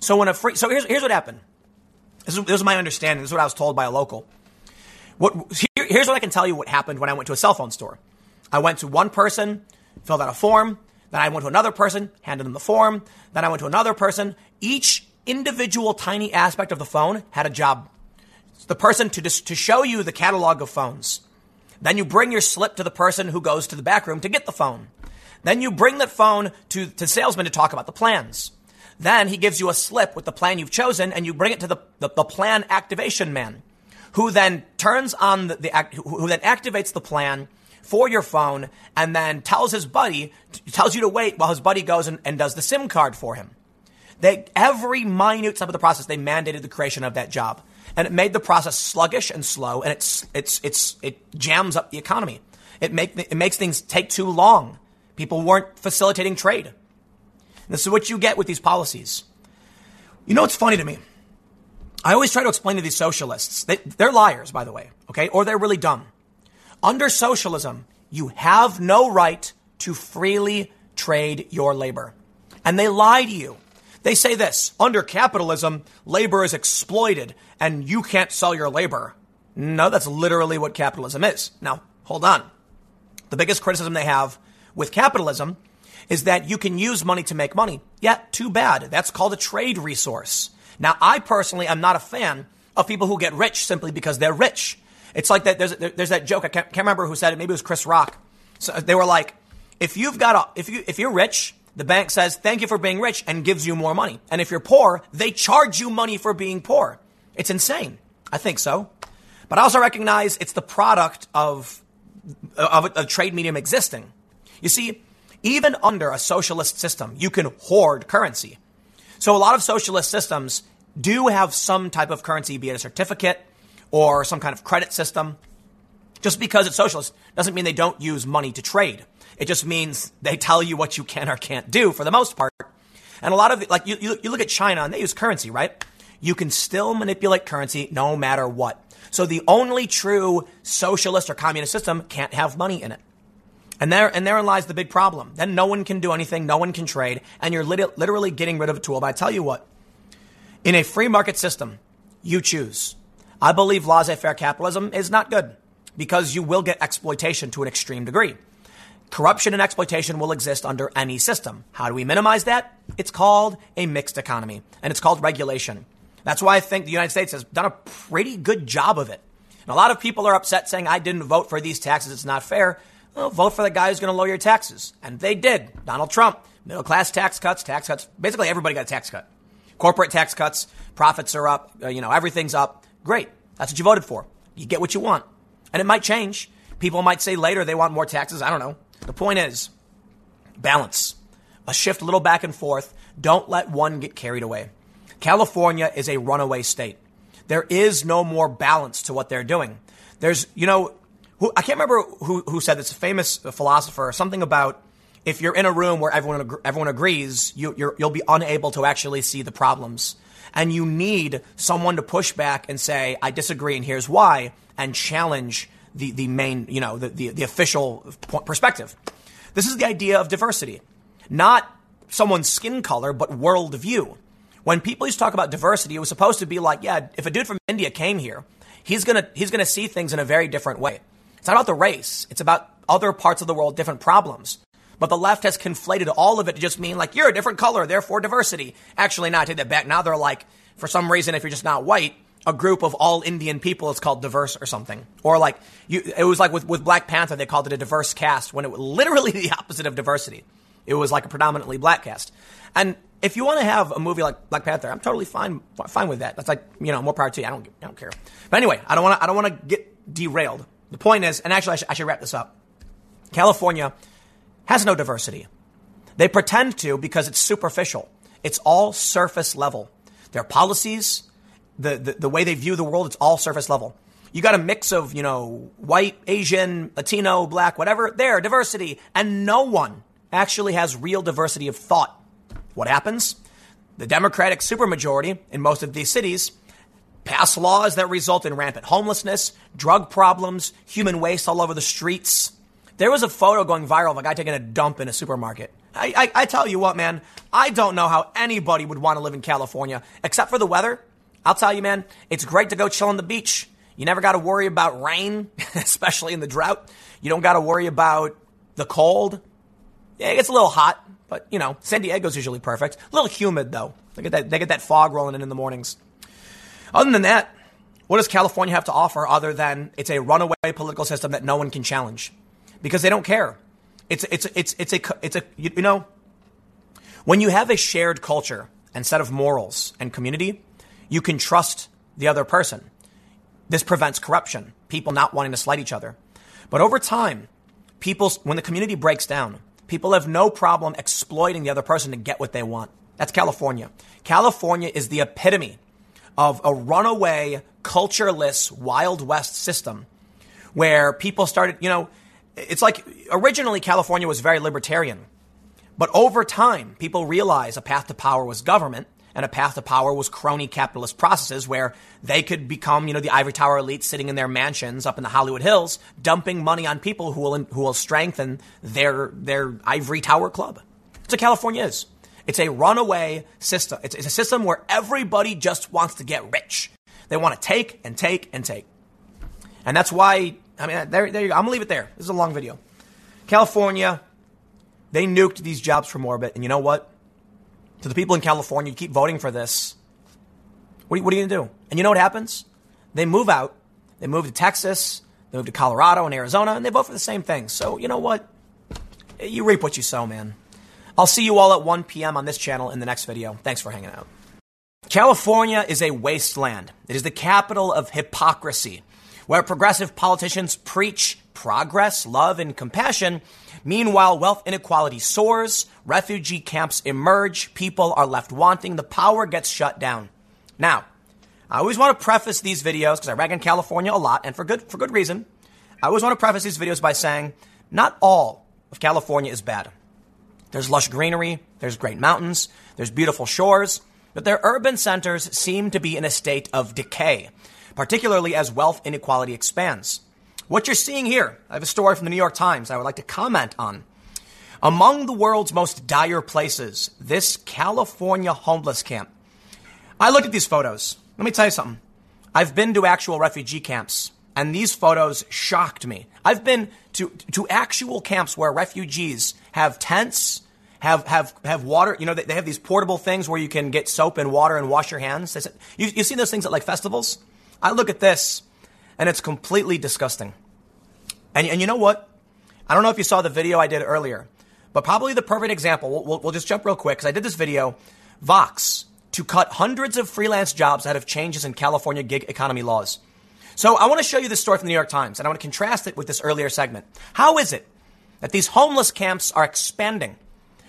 So when a free, so here's, here's what happened. This is, this is my understanding. This is what I was told by a local. What, here, here's what I can tell you what happened when I went to a cell phone store. I went to one person, filled out a form. Then I went to another person, handed them the form. Then I went to another person. Each individual tiny aspect of the phone had a job. The person to, dis- to show you the catalog of phones. Then you bring your slip to the person who goes to the back room to get the phone. Then you bring that phone to, to salesman to talk about the plans. Then he gives you a slip with the plan you've chosen and you bring it to the, the, the plan activation man who then turns on the, the who then activates the plan for your phone and then tells his buddy, tells you to wait while his buddy goes and, and does the SIM card for him. They, every minute step of the process, they mandated the creation of that job. And it made the process sluggish and slow, and it's, it's, it's, it jams up the economy. It, make, it makes things take too long. People weren't facilitating trade. And this is what you get with these policies. You know what's funny to me? I always try to explain to these socialists, they, they're liars, by the way, okay? Or they're really dumb. Under socialism, you have no right to freely trade your labor. And they lie to you. They say this under capitalism, labor is exploited and you can't sell your labor. No, that's literally what capitalism is. Now, hold on. The biggest criticism they have with capitalism is that you can use money to make money. Yeah, too bad. That's called a trade resource. Now, I personally am not a fan of people who get rich simply because they're rich. It's like that. There's there's that joke. I can't, can't remember who said it. Maybe it was Chris Rock. So they were like, if you've got a, if you if you're rich, the bank says thank you for being rich and gives you more money. And if you're poor, they charge you money for being poor. It's insane. I think so. But I also recognize it's the product of of a, a trade medium existing. You see, even under a socialist system, you can hoard currency. So a lot of socialist systems do have some type of currency, be it a certificate or some kind of credit system. Just because it's socialist doesn't mean they don't use money to trade. It just means they tell you what you can or can't do for the most part. And a lot of, like, you, you, look at China and they use currency, right? You can still manipulate currency no matter what. So the only true socialist or communist system can't have money in it. And there, and therein lies the big problem. Then no one can do anything, no one can trade, and you're lit- literally getting rid of a tool. But I tell you what, in a free market system, you choose. I believe laissez faire capitalism is not good because you will get exploitation to an extreme degree. Corruption and exploitation will exist under any system. How do we minimize that? It's called a mixed economy and it's called regulation. That's why I think the United States has done a pretty good job of it. And a lot of people are upset saying, I didn't vote for these taxes. It's not fair. Well, vote for the guy who's going to lower your taxes. And they did. Donald Trump, middle class tax cuts, tax cuts. Basically, everybody got a tax cut. Corporate tax cuts, profits are up, uh, you know, everything's up. Great. That's what you voted for. You get what you want. And it might change. People might say later they want more taxes. I don't know. The point is balance. A shift a little back and forth. Don't let one get carried away. California is a runaway state. There is no more balance to what they're doing. There's, you know, who, I can't remember who, who said this, a famous philosopher, something about if you're in a room where everyone, everyone agrees, you, you'll be unable to actually see the problems and you need someone to push back and say, I disagree and here's why, and challenge the, the main, you know, the, the, the official perspective. This is the idea of diversity, not someone's skin color, but worldview. When people used to talk about diversity, it was supposed to be like, yeah, if a dude from India came here, he's gonna he's gonna see things in a very different way. It's not about the race. It's about other parts of the world, different problems. But the left has conflated all of it to just mean like, you're a different color, therefore diversity. Actually, not take that back. Now they're like, for some reason, if you're just not white, a group of all Indian people is called diverse or something. Or like, you, it was like with, with Black Panther, they called it a diverse cast when it was literally the opposite of diversity. It was like a predominantly black cast. And if you want to have a movie like Black Panther, I'm totally fine fine with that. That's like you know more power to you. I don't I don't care. But anyway, I don't want to I don't want to get derailed. The point is, and actually I, sh- I should wrap this up. California has no diversity. They pretend to because it's superficial. It's all surface level. Their policies, the, the, the way they view the world, it's all surface level. You got a mix of, you know, white, Asian, Latino, black, whatever, there, diversity. And no one actually has real diversity of thought. What happens? The Democratic supermajority in most of these cities pass laws that result in rampant homelessness, drug problems, human waste all over the streets. There was a photo going viral of a guy taking a dump in a supermarket. I, I, I tell you what, man, I don't know how anybody would want to live in California, except for the weather. I'll tell you, man, it's great to go chill on the beach. You never got to worry about rain, especially in the drought. You don't got to worry about the cold. Yeah, it gets a little hot, but you know, San Diego's usually perfect. A little humid though. They get that, they get that fog rolling in in the mornings. Other than that, What does California have to offer other than it's a runaway political system that no one can challenge? Because they don't care. It's, it's, it's, it's a, it's a, you, you know, when you have a shared culture and set of morals and community, you can trust the other person. This prevents corruption, people not wanting to slight each other. But over time, people, when the community breaks down, people have no problem exploiting the other person to get what they want. That's California. California is the epitome of a runaway, cultureless, Wild West system where people started, you know, it's like originally California was very libertarian. But over time, people realized a path to power was government and a path to power was crony capitalist processes where they could become, you know, the ivory tower elite sitting in their mansions up in the Hollywood Hills, dumping money on people who will, who will strengthen their, their ivory tower club. That's what California is. It's a runaway system. It's, it's a system where everybody just wants to get rich. They want to take and take and take. And that's why, I mean, there, there you go. I'm to leave it there. This is a long video. California, they nuked these jobs from orbit. And you know what? To the people in California, you keep voting for this. What are, what are you going to do? And you know what happens? They move out. They move to Texas. They move to Colorado and Arizona, and they vote for the same thing. So, you know what? You reap what you sow, man. I'll see you all at 1 p.m. on this channel in the next video. Thanks for hanging out. California is a wasteland. It is the capital of hypocrisy, where progressive politicians preach progress, love, and compassion. Meanwhile, wealth inequality soars, refugee camps emerge, people are left wanting, the power gets shut down. Now, I always want to preface these videos because I rag on California a lot, and for good for good reason. I always want to preface these videos by saying not all of California is bad. There's lush greenery, there's great mountains, there's beautiful shores, but their urban centers seem to be in a state of decay, particularly as wealth inequality expands. What you're seeing here, I have a story from the New York Times I would like to comment on. Among the world's most dire places, this California homeless camp. I looked at these photos. Let me tell you something. I've been to actual refugee camps, and these photos shocked me. I've been to, to actual camps where refugees have tents, have, have, have water. You know, they, they have these portable things where you can get soap and water and wash your hands. You, you've seen those things at like festivals? I look at this and it's completely disgusting. And, and you know what? I don't know if you saw the video I did earlier, but probably the perfect example. We'll, we'll, we'll just jump real quick because I did this video. Vox to cut hundreds of freelance jobs out of changes in California gig economy laws. So I want to show you this story from the New York Times, and I want to contrast it with this earlier segment. How is it that these homeless camps are expanding?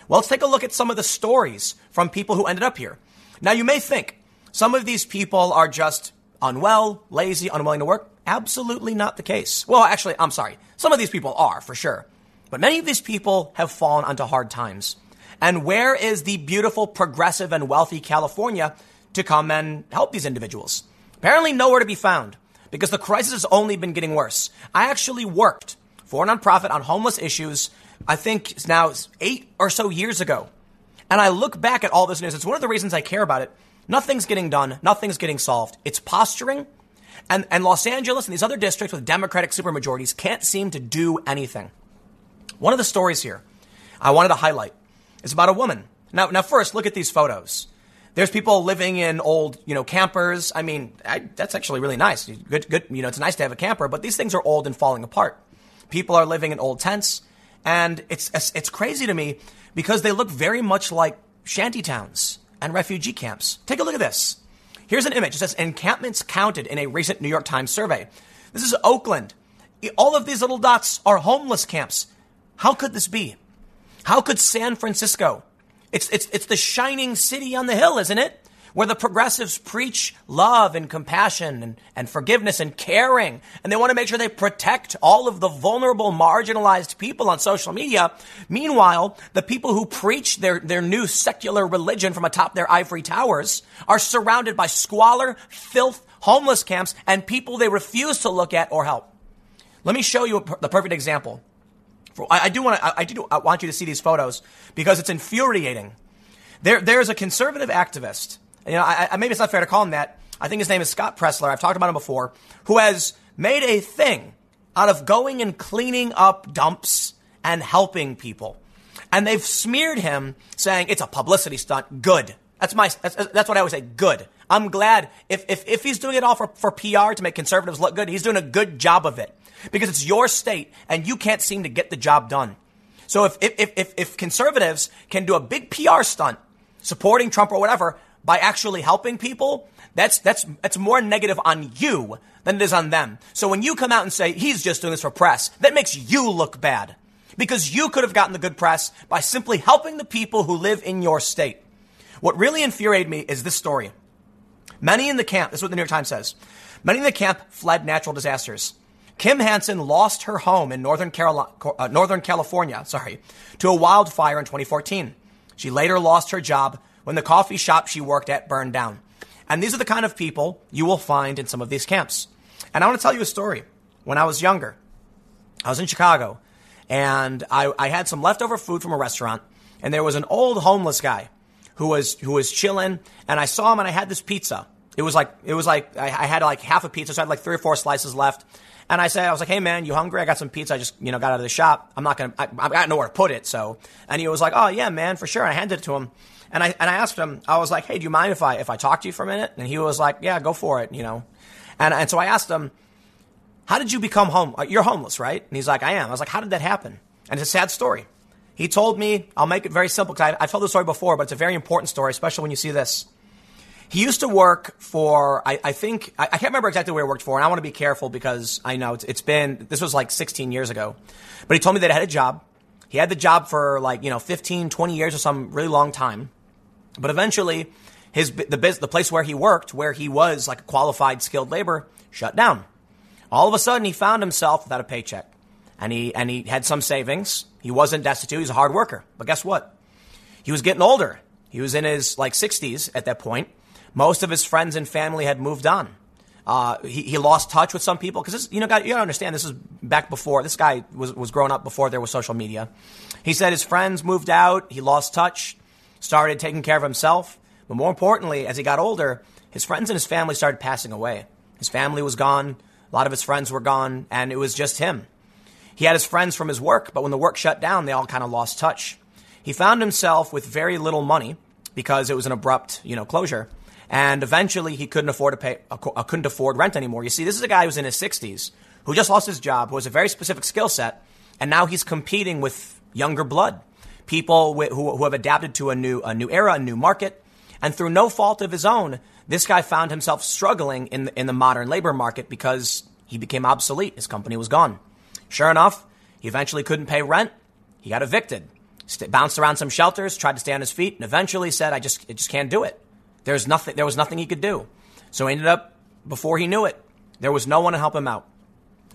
Well, let's take a look at some of the stories from people who ended up here. Now, you may think some of these people are just unwell, lazy, unwilling to work. Absolutely not the case. Well, actually, I'm sorry. Some of these people are, for sure. But many of these people have fallen onto hard times. And where is the beautiful, progressive, and wealthy California to come and help these individuals? Apparently, nowhere to be found because the crisis has only been getting worse. I actually worked for a nonprofit on homeless issues, I think it's now eight or so years ago. And I look back at all this news. It's one of the reasons I care about it. Nothing's getting done. Nothing's getting solved. It's posturing and, and Los Angeles and these other districts with Democratic supermajorities can't seem to do anything. One of the stories here I wanted to highlight is about a woman. Now, now first, look at these photos. There's people living in old, you know, campers. I mean, I, that's actually really nice. Good, good. You know, it's nice to have a camper, but these things are old and falling apart. People are living in old tents, and it's it's crazy to me because they look very much like shanty towns and refugee camps. Take a look at this. Here's an image. It says encampments counted in a recent New York Times survey. This is Oakland. All of these little dots are homeless camps. How could this be? How could San Francisco? It's, it's, it's the shining city on the hill, isn't it? Where the progressives preach love and compassion and, and forgiveness and caring. And they want to make sure they protect all of the vulnerable, marginalized people on social media. Meanwhile, the people who preach their, their new secular religion from atop their ivory towers are surrounded by squalor, filth, homeless camps, and people they refuse to look at or help. Let me show you the perfect example. I, do want to, I do want you to see these photos because it's infuriating. There, there's a conservative activist you know, I, I, maybe it's not fair to call him that. I think his name is Scott Presler. I've talked about him before, who has made a thing out of going and cleaning up dumps and helping people. And they've smeared him saying it's a publicity stunt. Good. That's my, that's, that's what I always say. Good. I'm glad if, if, if he's doing it all for, for PR to make conservatives look good, he's doing a good job of it because it's your state and you can't seem to get the job done. So if, if, if, if conservatives can do a big PR stunt supporting Trump or whatever by actually helping people, that's, that's, that's more negative on you than it is on them. So when you come out and say he's just doing this for press, that makes you look bad because you could have gotten the good press by simply helping the people who live in your state. What really infuriated me is this story. Many in the camp, this is what the New York Times says, many in the camp fled natural disasters. Kim Hansen lost her home in Northern, Carolina, uh, Northern California, sorry, to a wildfire in 2014. She later lost her job when the coffee shop she worked at burned down. And these are the kind of people you will find in some of these camps. And I want to tell you a story. When I was younger, I was in Chicago and I, I had some leftover food from a restaurant and there was an old homeless guy who was, who was chilling and I saw him and I had this pizza. It was like, it was like, I, I had like half a pizza, so I had like three or four slices left. And I said, I was like, hey man, you hungry? I got some pizza. I just, you know, got out of the shop. I'm not gonna, I, I got nowhere to put it. So, and he was like, oh yeah, man, for sure. And I handed it to him. And I, and I asked him, I was like, hey, do you mind if I, if I talk to you for a minute? And he was like, yeah, go for it, you know. And, and so I asked him, how did you become home? Uh, you're homeless, right? And he's like, I am. I was like, how did that happen? And it's a sad story. He told me, I'll make it very simple because I've told the story before, but it's a very important story, especially when you see this. He used to work for, I, I think, I, I, can't remember exactly where he worked for, and I want to be careful because I know it's, it's been, this was like 16 years ago. But he told me that he had a job. He had the job for like, you know, 15, 20 years or some really long time. But eventually, his, the, biz, the place where he worked, where he was like a qualified skilled labor, shut down. All of a sudden, he found himself without a paycheck. And he, and he had some savings. He wasn't destitute. He was a hard worker. But guess what? He was getting older. He was in his like 60s at that point most of his friends and family had moved on. Uh, he, he lost touch with some people because you know, you gotta understand this is back before this guy was, was growing up before there was social media. He said his friends moved out, he lost touch, started taking care of himself. But more importantly, as he got older, his friends and his family started passing away. His family was gone, a lot of his friends were gone, and it was just him. He had his friends from his work, but when the work shut down, they all kind of lost touch. He found himself with very little money because it was an abrupt, you know, closure. And eventually he couldn't afford to pay, uh, uh, couldn't afford rent anymore. You see, this is a guy who's in his 60s, who just lost his job, who has a very specific skill set, and now he's competing with younger blood, people who, who have adapted to a new, a new era, a new market. And through no fault of his own, this guy found himself struggling in the, in the modern labor market because he became obsolete. His company was gone. Sure enough, he eventually couldn't pay rent. He got evicted. St- bounced around some shelters, tried to stay on his feet, and eventually said, I just, I just can't do it. There's nothing, there was nothing he could do. So he ended up, before he knew it, there was no one to help him out.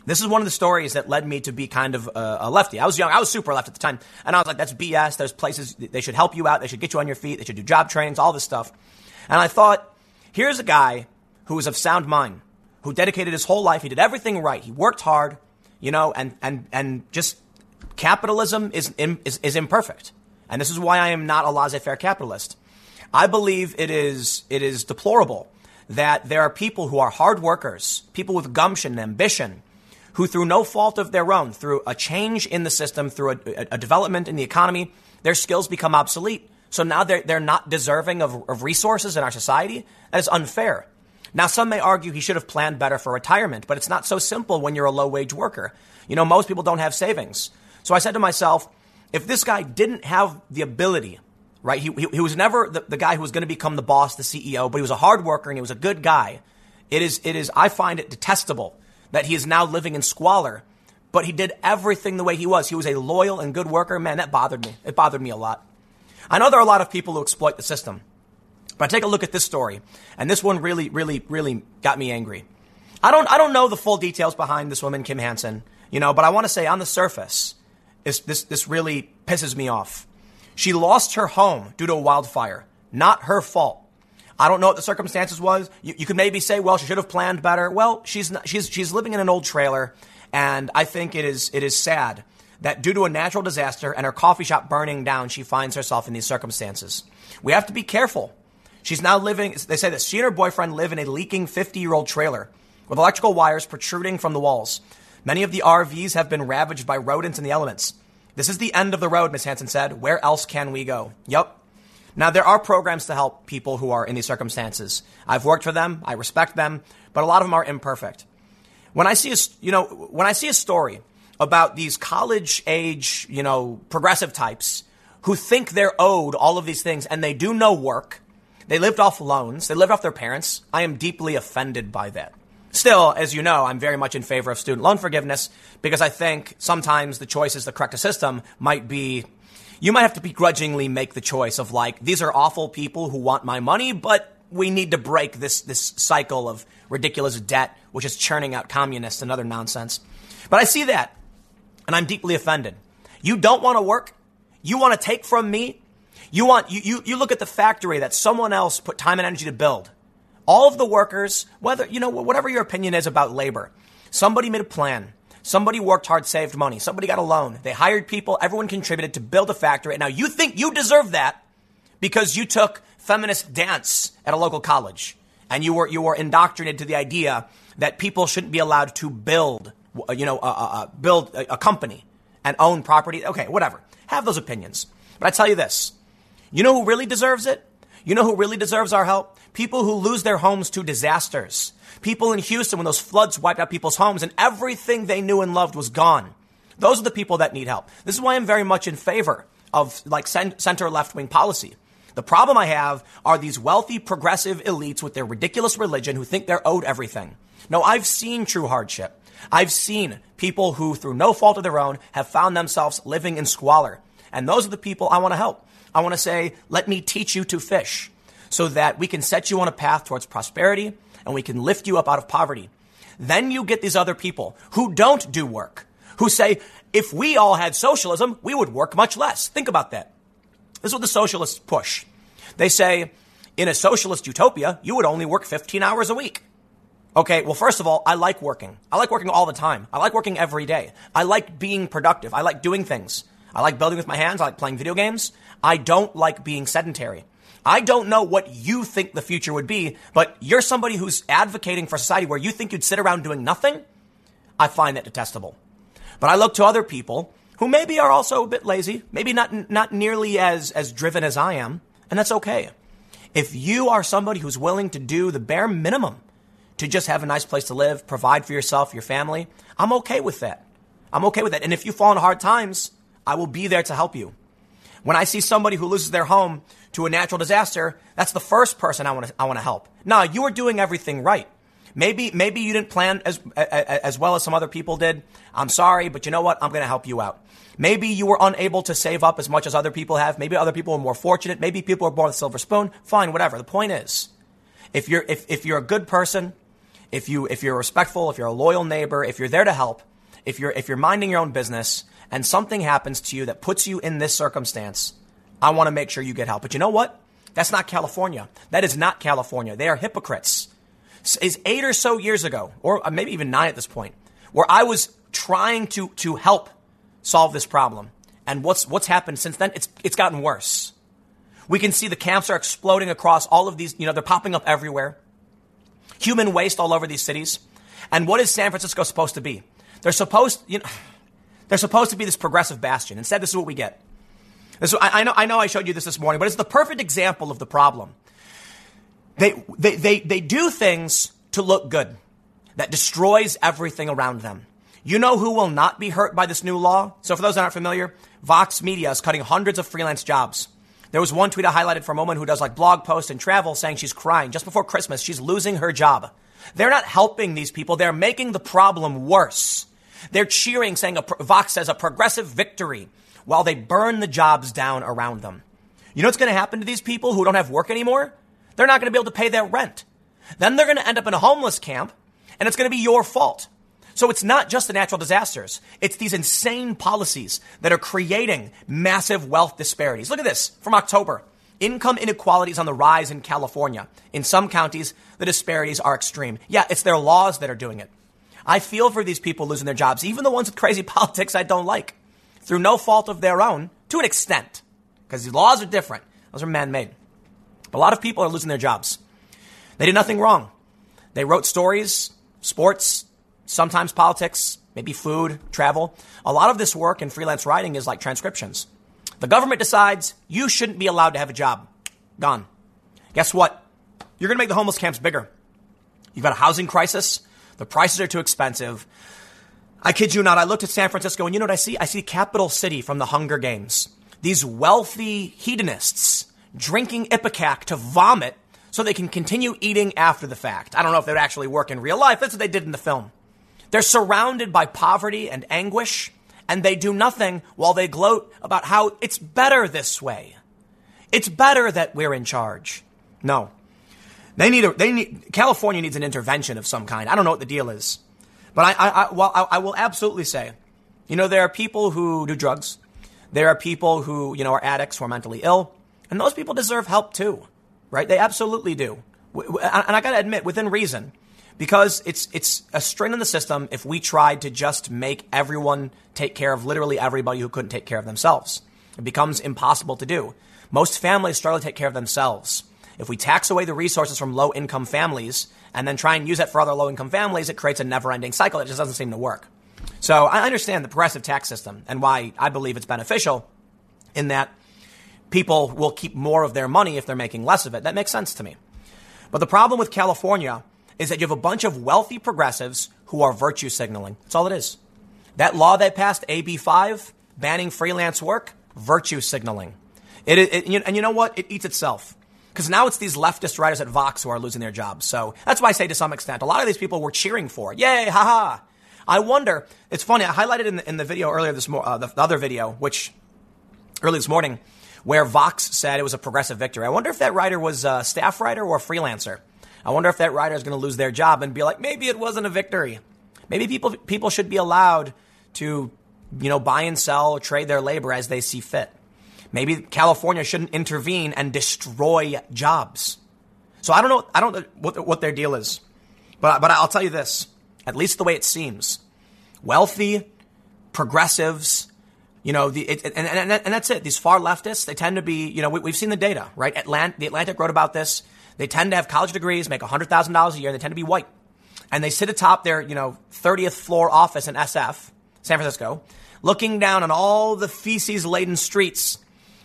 This is one of the stories that led me to be kind of a, a, lefty. I was young. I was super left at the time. And I was like, that's BS. There's places, they should help you out. They should get you on your feet. They should do job trainings, all this stuff. And I thought, here's a guy who was of sound mind, who dedicated his whole life. He did everything right. He worked hard, you know, and, and, and just capitalism is, is, is imperfect. And this is why I am not a laissez-faire capitalist. I believe it is, it is deplorable that there are people who are hard workers, people with gumption and ambition, who through no fault of their own, through a change in the system, through a, a development in the economy, their skills become obsolete. So now they're, they're not deserving of, of resources in our society. That is unfair. Now, some may argue he should have planned better for retirement, but it's not so simple when you're a low wage worker. You know, most people don't have savings. So I said to myself, if this guy didn't have the ability right? He, he, he was never the, the guy who was going to become the boss, the CEO, but he was a hard worker and he was a good guy. It is, it is, I find it detestable that he is now living in squalor, but he did everything the way he was. He was a loyal and good worker. Man, that bothered me. It bothered me a lot. I know there are a lot of people who exploit the system, but I take a look at this story, and this one really, really, really got me angry. I don't, I don't know the full details behind this woman, Kim Hansen, you know, but I want to say on the surface, this, this, this really pisses me off. She lost her home due to a wildfire. Not her fault. I don't know what the circumstances was. You, you could maybe say, well, she should have planned better. Well, she's not, she's she's living in an old trailer, and I think it is it is sad that due to a natural disaster and her coffee shop burning down, she finds herself in these circumstances. We have to be careful. She's now living. They say that she and her boyfriend live in a leaking 50 year old trailer with electrical wires protruding from the walls. Many of the RVs have been ravaged by rodents and the elements. This is the end of the road, Miss Hansen said. Where else can we go? Yep. Now, there are programs to help people who are in these circumstances. I've worked for them. I respect them, but a lot of them are imperfect. When I see a, you know, when I see a story about these college age, you know, progressive types who think they're owed all of these things and they do no work, they lived off loans, they lived off their parents, I am deeply offended by that. Still, as you know, I'm very much in favor of student loan forgiveness because I think sometimes the choices that correct a system might be you might have to begrudgingly make the choice of like, these are awful people who want my money, but we need to break this, this cycle of ridiculous debt, which is churning out communists and other nonsense. But I see that, and I'm deeply offended. You don't want to work? You want to take from me? You want, you, you, you look at the factory that someone else put time and energy to build. All of the workers, whether, you know, whatever your opinion is about labor, somebody made a plan. Somebody worked hard, saved money. Somebody got a loan. They hired people. Everyone contributed to build a factory. And now you think you deserve that because you took feminist dance at a local college and you were, you were indoctrinated to the idea that people shouldn't be allowed to build, you know, uh, uh, build a, a company and own property. Okay, whatever. Have those opinions. But I tell you this. You know who really deserves it? You know who really deserves our help? People who lose their homes to disasters. People in Houston when those floods wiped out people's homes and everything they knew and loved was gone. Those are the people that need help. This is why I'm very much in favor of like center left wing policy. The problem I have are these wealthy progressive elites with their ridiculous religion who think they're owed everything. No, I've seen true hardship. I've seen people who, through no fault of their own, have found themselves living in squalor. And those are the people I want to help. I want to say, let me teach you to fish so that we can set you on a path towards prosperity and we can lift you up out of poverty. Then you get these other people who don't do work, who say, if we all had socialism, we would work much less. Think about that. This is what the socialists push. They say, in a socialist utopia, you would only work 15 hours a week. Okay, well, first of all, I like working. I like working all the time. I like working every day. I like being productive. I like doing things. I like building with my hands. I like playing video games. I don't like being sedentary. I don't know what you think the future would be, but you're somebody who's advocating for society where you think you'd sit around doing nothing. I find that detestable. But I look to other people who maybe are also a bit lazy, maybe not, not nearly as, as driven as I am, and that's okay. If you are somebody who's willing to do the bare minimum to just have a nice place to live, provide for yourself, your family, I'm okay with that. I'm okay with that. And if you fall into hard times, I will be there to help you. When I see somebody who loses their home to a natural disaster, that's the first person I want to I want to help. Now, you are doing everything right. Maybe maybe you didn't plan as as well as some other people did. I'm sorry, but you know what? I'm going to help you out. Maybe you were unable to save up as much as other people have. Maybe other people were more fortunate. Maybe people were born with a silver spoon. Fine, whatever. The point is, if you're if, if you're a good person, if you if you're respectful, if you're a loyal neighbor, if you're there to help, if you're if you're minding your own business, and something happens to you that puts you in this circumstance, I want to make sure you get help. But you know what? That's not California. That is not California. They are hypocrites. Is eight or so years ago, or uh, maybe even nine at this point, where I was trying to, to help solve this problem. And what's, what's happened since then? It's, it's gotten worse. We can see the camps are exploding across all of these, you know, they're popping up everywhere. Human waste all over these cities. And what is San Francisco supposed to be? They're supposed, you know, they're supposed to be this progressive bastion. Instead, this is what we get. This, I, I, know, I know I showed you this this morning, but it's the perfect example of the problem. They, they, they, they do things to look good that destroys everything around them. You know who will not be hurt by this new law? So for those that aren't familiar, Vox Media is cutting hundreds of freelance jobs. There was one tweet I highlighted from a woman who does like blog posts and travel saying she's crying just before Christmas. She's losing her job. They're not helping these people. They're making the problem worse. They're cheering, saying a, Vox says a progressive victory while they burn the jobs down around them. You know what's going to happen to these people who don't have work anymore? They're not going to be able to pay their rent. Then they're going to end up in a homeless camp and it's going to be your fault. So it's not just the natural disasters. It's these insane policies that are creating massive wealth disparities. Look at this from October. Income inequality is on the rise in California. In some counties, the disparities are extreme. Yeah, it's their laws that are doing it. I feel for these people losing their jobs, even the ones with crazy politics I don't like, through no fault of their own, to an extent, because the laws are different. Those are man made. A lot of people are losing their jobs. They did nothing wrong. They wrote stories, sports, sometimes politics, maybe food, travel. A lot of this work in freelance writing is like transcriptions. The government decides you shouldn't be allowed to have a job. Gone. Guess what? You're going to make the homeless camps bigger. You've got a housing crisis. The prices are too expensive. I kid you not. I looked at San Francisco and you know what I see? I see capital city from the Hunger Games. These wealthy hedonists drinking Ipecac to vomit so they can continue eating after the fact. I don't know if that would actually work in real life. That's what they did in the film. They're surrounded by poverty and anguish, and they do nothing while they gloat about how it's better this way. It's better that we're in charge. No. They need a, they need, California needs an intervention of some kind. I don't know what the deal is. But I, I, I well, I, I will absolutely say, you know, there are people who do drugs. There are people who, you know, are addicts who are mentally ill. And those people deserve help too, right? They absolutely do. And I got to admit, within reason, because it's it's a strain on the system if we tried to just make everyone take care of literally everybody who couldn't take care of themselves. It becomes impossible to do. Most families struggle to take care of themselves. If we tax away the resources from low income families and then try and use it for other low income families, it creates a never ending cycle. It just doesn't seem to work. So I understand the progressive tax system and why I believe it's beneficial in that people will keep more of their money if they're making less of it. That makes sense to me. But the problem with California is that you have a bunch of wealthy progressives who are virtue signaling. That's all it is. That law they passed, AB 5, banning freelance work, virtue signaling. It, it, and you know what? It eats itself. Because now it's these leftist writers at Vox who are losing their jobs. So that's why I say to some extent, a lot of these people were cheering for. Yay, haha. I wonder, it's funny, I highlighted in the, in the video earlier this morning, uh, the, the other video, which early this morning, where Vox said it was a progressive victory. I wonder if that writer was a staff writer or a freelancer. I wonder if that writer is going to lose their job and be like, maybe it wasn't a victory. Maybe people people should be allowed to, you know, buy and sell trade their labor as they see fit. Maybe California shouldn't intervene and destroy jobs. So I don't know. I don't know what, what their deal is, but but I'll tell you this: at least the way it seems, wealthy progressives you know, the, it, and, and, and, that's it. These far leftists, they tend to be, you know, we, have seen the data, right? Atlant, the Atlantic wrote about this. They tend to have college degrees, make $100,000 a year. They tend to be white. And they sit atop their, you know, 30th floor office in SF, San Francisco, looking down on all the feces laden streets,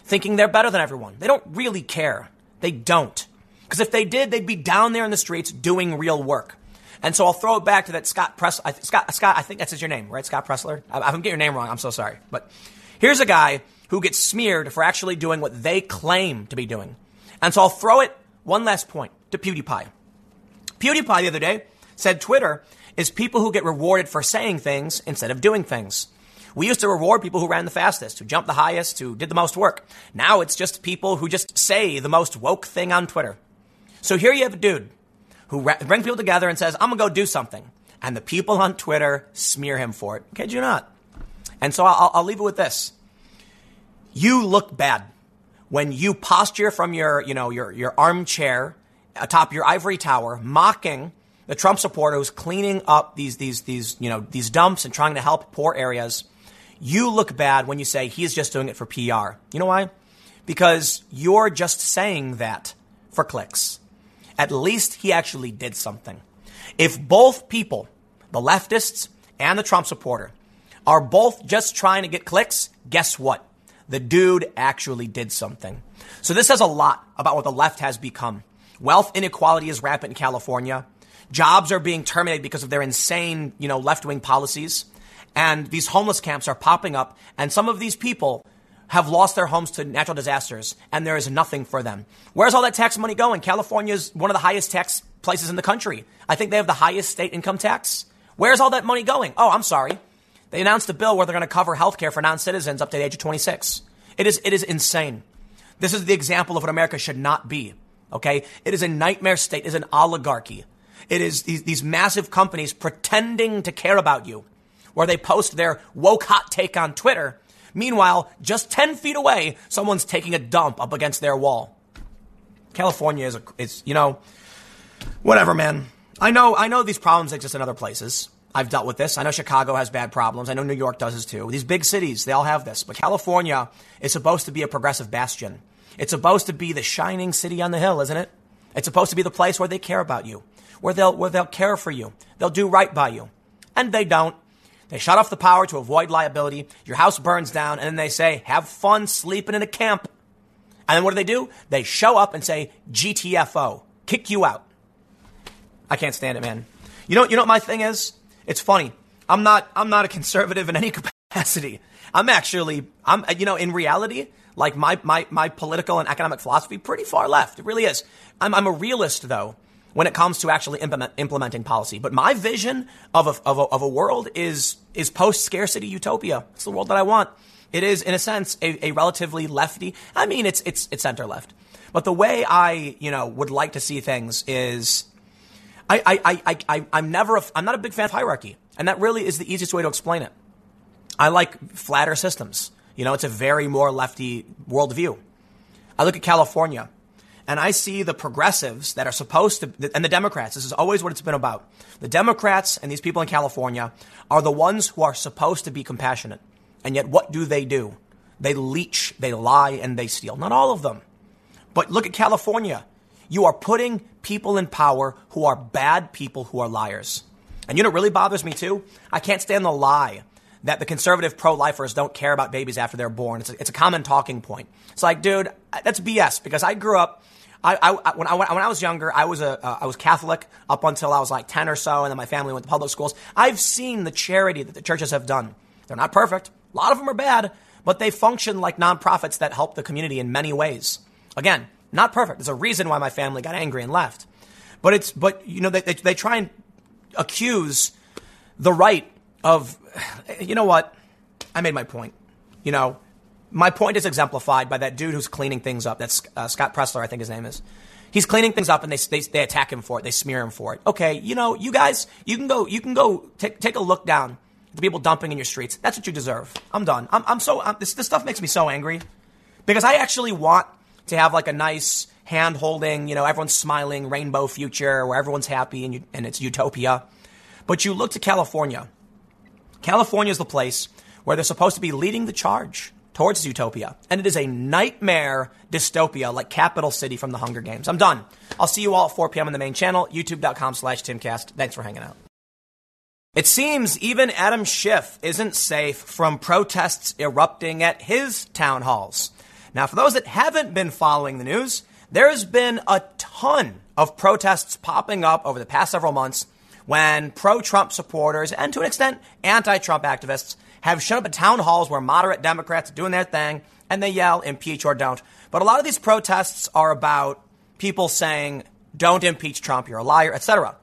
thinking they're better than everyone. They don't really care. They don't. Because if they did, they'd be down there in the streets doing real work. And so I'll throw it back to that Scott Press. I, Scott, Scott, I think that's your name, right? Scott Presler. I, I'm getting your name wrong. I'm so sorry. But here's a guy who gets smeared for actually doing what they claim to be doing. And so I'll throw it one last point to PewDiePie. PewDiePie the other day said Twitter is people who get rewarded for saying things instead of doing things. We used to reward people who ran the fastest, who jumped the highest, who did the most work. Now it's just people who just say the most woke thing on Twitter. So here you have a dude who brings people together and says, I'm going to go do something. And the people on Twitter smear him for it. Kid you not. And so I'll, I'll leave it with this. You look bad when you posture from your, you know, your, your armchair atop your ivory tower, mocking the Trump supporter who's cleaning up these, these, these, you know, these dumps and trying to help poor areas. You look bad when you say he's just doing it for PR. You know why? Because you're just saying that for clicks. At least he actually did something. If both people, the leftists and the Trump supporter, are both just trying to get clicks, guess what? The dude actually did something. So this says a lot about what the left has become. Wealth inequality is rampant in California. Jobs are being terminated because of their insane, you know, left-wing policies. And these homeless camps are popping up. And some of these people have lost their homes to natural disasters and there is nothing for them. Where's all that tax money going? California is one of the highest tax places in the country. I think they have the highest state income tax. Where's all that money going? Oh, I'm sorry. They announced a bill where they're going to cover health care for non-citizens up to the age of 26. It is, it is insane. This is the example of what America should not be. Okay. It is a nightmare state. It is an oligarchy. It is these, these massive companies pretending to care about you where they post their woke hot take on Twitter Meanwhile, just 10 feet away, someone's taking a dump up against their wall. California is, a, is, you know, whatever, man. I know, I know these problems exist in other places. I've dealt with this. I know Chicago has bad problems. I know New York does this too. These big cities, they all have this. But California is supposed to be a progressive bastion. It's supposed to be the shining city on the hill, isn't it? It's supposed to be the place where they care about you, where they'll, where they'll care for you. They'll do right by you. And they don't. They shut off the power to avoid liability. Your house burns down, and then they say, have fun sleeping in a camp. And then what do they do? They show up and say, GTFO, kick you out. I can't stand it, man. You know, you know what my thing is? It's funny. I'm not, I'm not a conservative in any capacity. I'm actually, I'm, you know, in reality, like my, my, my political and economic philosophy, pretty far left. It really is. I'm, I'm a realist though when it comes to actually implement, implementing policy. But my vision of a, of a, of a world is, is post scarcity utopia. It's the world that I want. It is, in a sense, a, a relatively lefty. I mean, it's, it's, it's center left. But the way I, you know, would like to see things is I, I, I, I, I'm never, a, I'm not a big fan of hierarchy. And that really is the easiest way to explain it. I like flatter systems. You know, it's a very more lefty worldview. I look at California and I see the progressives that are supposed to, and the Democrats, this is always what it's been about. The Democrats and these people in California are the ones who are supposed to be compassionate. And yet, what do they do? They leech, they lie, and they steal. Not all of them. But look at California. You are putting people in power who are bad people who are liars. And you know what really bothers me too? I can't stand the lie that the conservative pro-lifers don't care about babies after they're born. It's a, it's a common talking point. It's like, dude, that's BS because I grew up. I, I, when, I, when I was younger, I was a uh, I was Catholic up until I was like ten or so, and then my family went to public schools. I've seen the charity that the churches have done. They're not perfect. A lot of them are bad, but they function like nonprofits that help the community in many ways. Again, not perfect. There's a reason why my family got angry and left. But it's but you know they, they, they try and accuse the right of you know what? I made my point. You know, my point is exemplified by that dude who's cleaning things up. That's uh, Scott Presler, I think his name is. He's cleaning things up, and they, they, they attack him for it. They smear him for it. Okay, you know, you guys, you can go, you can go take take a look down at the people dumping in your streets. That's what you deserve. I'm done. I'm, I'm so I'm, this this stuff makes me so angry because I actually want to have like a nice hand holding, you know, everyone's smiling, rainbow future where everyone's happy and, you, and it's utopia. But you look to California. California is the place where they're supposed to be leading the charge towards utopia. And it is a nightmare dystopia like Capital City from the Hunger Games. I'm done. I'll see you all at 4 p.m. on the main channel, youtube.com slash timcast. Thanks for hanging out. It seems even Adam Schiff isn't safe from protests erupting at his town halls. Now, for those that haven't been following the news, there's been a ton of protests popping up over the past several months when pro Trump supporters and to an extent anti Trump activists have shown up at town halls where moderate Democrats are doing their thing and they yell, impeach or don't. But a lot of these protests are about people saying, don't impeach Trump, you're a liar, etc.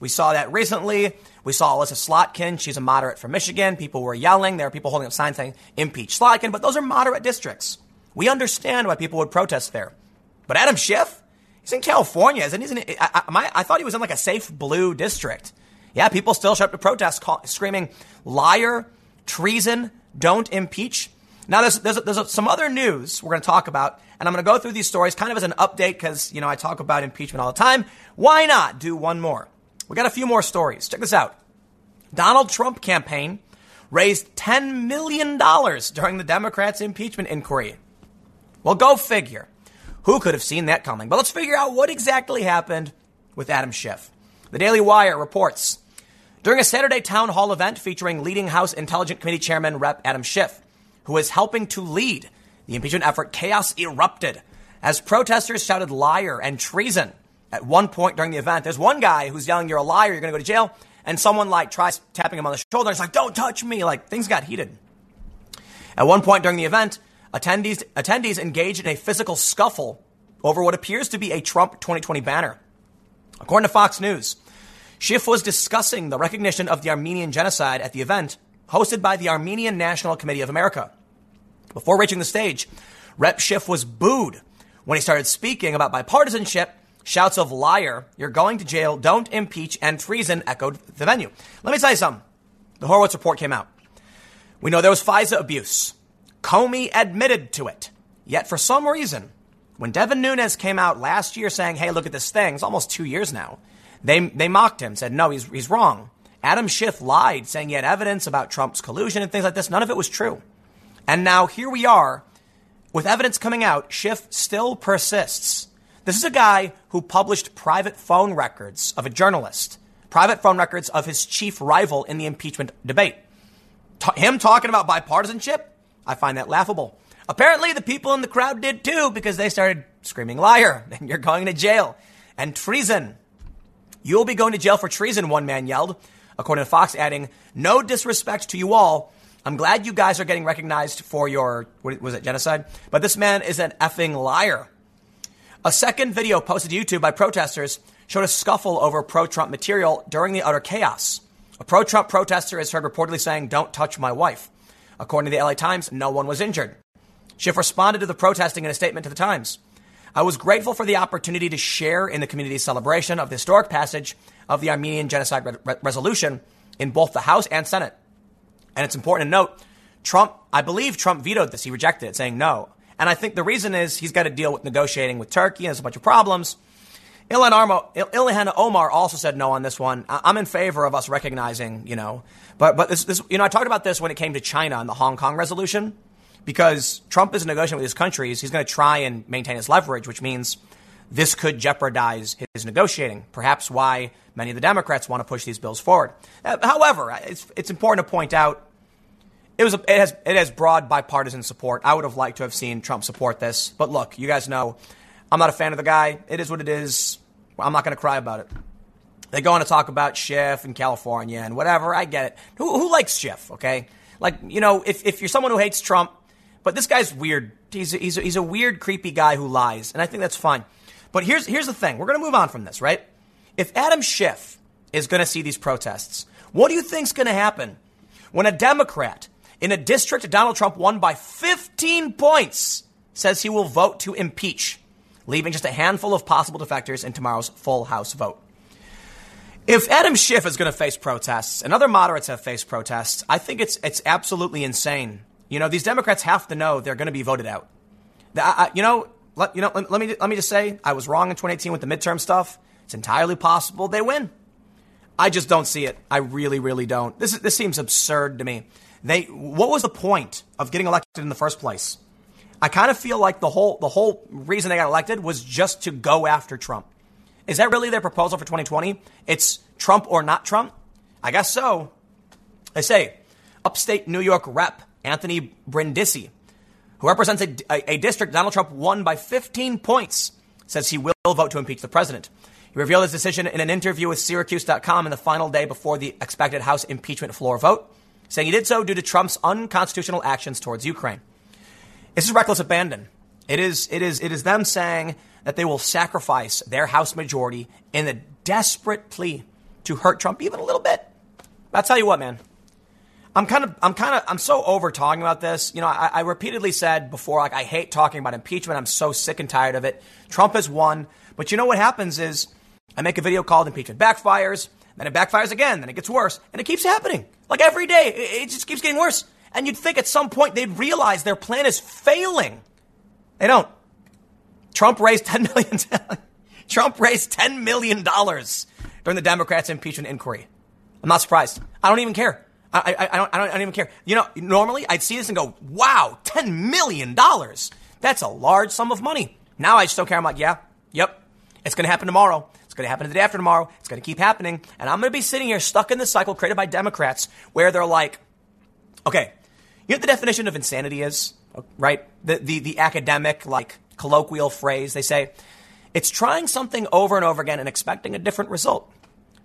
We saw that recently. We saw Elissa Slotkin. She's a moderate from Michigan. People were yelling. There are people holding up signs saying, impeach Slotkin. But those are moderate districts. We understand why people would protest there. But Adam Schiff, he's in California, isn't he? I, I, I, thought he was in like a safe blue district. Yeah, people still show up to protest, call, screaming, liar, treason, don't impeach. Now, there's, there's, there's some other news we're going to talk about, and I'm going to go through these stories kind of as an update because, you know, I talk about impeachment all the time. Why not do one more? We got a few more stories. Check this out. Donald Trump campaign raised $10 million during the Democrats' impeachment inquiry. Well, go figure. Who could have seen that coming? But let's figure out what exactly happened with Adam Schiff. The Daily Wire reports during a Saturday town hall event featuring leading House Intelligence Committee Chairman Rep. Adam Schiff, who is helping to lead the impeachment effort, chaos erupted as protesters shouted liar and treason. At one point during the event, there's one guy who's yelling, You're a liar, you're going to go to jail. And someone like tries tapping him on the shoulder. It's like, Don't touch me. Like things got heated. At one point during the event, Attendees, attendees engaged in a physical scuffle over what appears to be a Trump 2020 banner. According to Fox News, Schiff was discussing the recognition of the Armenian genocide at the event hosted by the Armenian National Committee of America. Before reaching the stage, Rep Schiff was booed when he started speaking about bipartisanship. Shouts of liar, you're going to jail, don't impeach, and treason echoed the venue. Let me tell you something. The Horowitz report came out. We know there was FISA abuse. Comey admitted to it. Yet for some reason, when Devin Nunes came out last year saying, hey, look at this thing, it's almost two years now, they, they mocked him, said, no, he's, he's wrong. Adam Schiff lied, saying he had evidence about Trump's collusion and things like this. None of it was true. And now here we are with evidence coming out. Schiff still persists. This is a guy who published private phone records of a journalist, private phone records of his chief rival in the impeachment debate. him talking about bipartisanship I find that laughable. Apparently, the people in the crowd did too because they started screaming liar and you're going to jail and treason. You'll be going to jail for treason, one man yelled, according to Fox, adding, No disrespect to you all. I'm glad you guys are getting recognized for your, what was it, genocide? But this man is an effing liar. A second video posted to YouTube by protesters showed a scuffle over pro Trump material during the utter chaos. A pro Trump protester is heard reportedly saying, Don't touch my wife. According to the LA Times, no one was injured. Schiff responded to the protesting in a statement to the Times. I was grateful for the opportunity to share in the community's celebration of the historic passage of the Armenian Genocide Re- Resolution in both the House and Senate. And it's important to note, Trump, I believe Trump vetoed this. He rejected it, saying no. And I think the reason is he's got to deal with negotiating with Turkey and there's a bunch of problems. Ilhan Omar also said no on this one. I'm in favor of us recognizing, you know, but but this, this, you know, I talked about this when it came to China and the Hong Kong resolution because Trump is negotiating with his countries. He's going to try and maintain his leverage, which means this could jeopardize his negotiating. Perhaps why many of the Democrats want to push these bills forward. Uh, however, it's, it's important to point out it was a, it has it has broad bipartisan support. I would have liked to have seen Trump support this, but look, you guys know I'm not a fan of the guy. It is what it is. I'm not going to cry about it. They go on to talk about Schiff and California and whatever. I get it. Who, who likes Schiff? Okay, like you know, if if you're someone who hates Trump, but this guy's weird. He's a, he's a, he's a weird, creepy guy who lies, and I think that's fine. But here's here's the thing. We're going to move on from this, right? If Adam Schiff is going to see these protests, what do you think's going to happen when a Democrat in a district Donald Trump won by 15 points says he will vote to impeach, leaving just a handful of possible defectors in tomorrow's full House vote? If Adam Schiff is going to face protests, and other moderates have faced protests, I think it's it's absolutely insane. You know, these Democrats have to know they're going to be voted out. I, you know, let, you know, let, let, me let me just say I was wrong in 2018 with the midterm stuff. It's entirely possible they win. I just don't see it. I really, really don't. This is, this seems absurd to me. They what was the point of getting elected in the first place? I kind of feel like the whole the whole reason they got elected was just to go after Trump. Is that really their proposal for 2020? It's Trump or not Trump? I guess so. They say upstate New York rep Anthony Brindisi who represents a, a, a district Donald Trump won by 15 points, says he will vote to impeach the president. He revealed his decision in an interview with Syracuse.com in the final day before the expected House impeachment floor vote, saying he did so due to Trump's unconstitutional actions towards Ukraine. This is reckless abandon. It is, it is, it is them saying that they will sacrifice their House majority in a desperate plea to hurt Trump even a little bit. I'll tell you what, man. I'm kind of, I'm kind of, I'm so over talking about this. You know, I, I, repeatedly said before, like, I hate talking about impeachment. I'm so sick and tired of it. Trump has won. But you know what happens is I make a video called Impeachment Backfires, then it backfires again, then it gets worse, and it keeps happening. Like every day, it, it just keeps getting worse. And you'd think at some point they'd realize their plan is failing. They don't. Trump raised 10 million. Trump raised $10 million during the Democrats' impeachment inquiry. I'm not surprised. I don't even care. I, I, I, don't, I, don't, I don't even care. You know, normally I'd see this and go, wow, $10 million. That's a large sum of money. Now I just don't care. I'm like, yeah, yep, it's going to happen tomorrow. It's going to happen the day after tomorrow. It's going to keep happening. And I'm going to be sitting here stuck in this cycle created by Democrats where they're like, okay, you know what the definition of insanity is, right? The, the, the academic, like, colloquial phrase. They say, it's trying something over and over again and expecting a different result.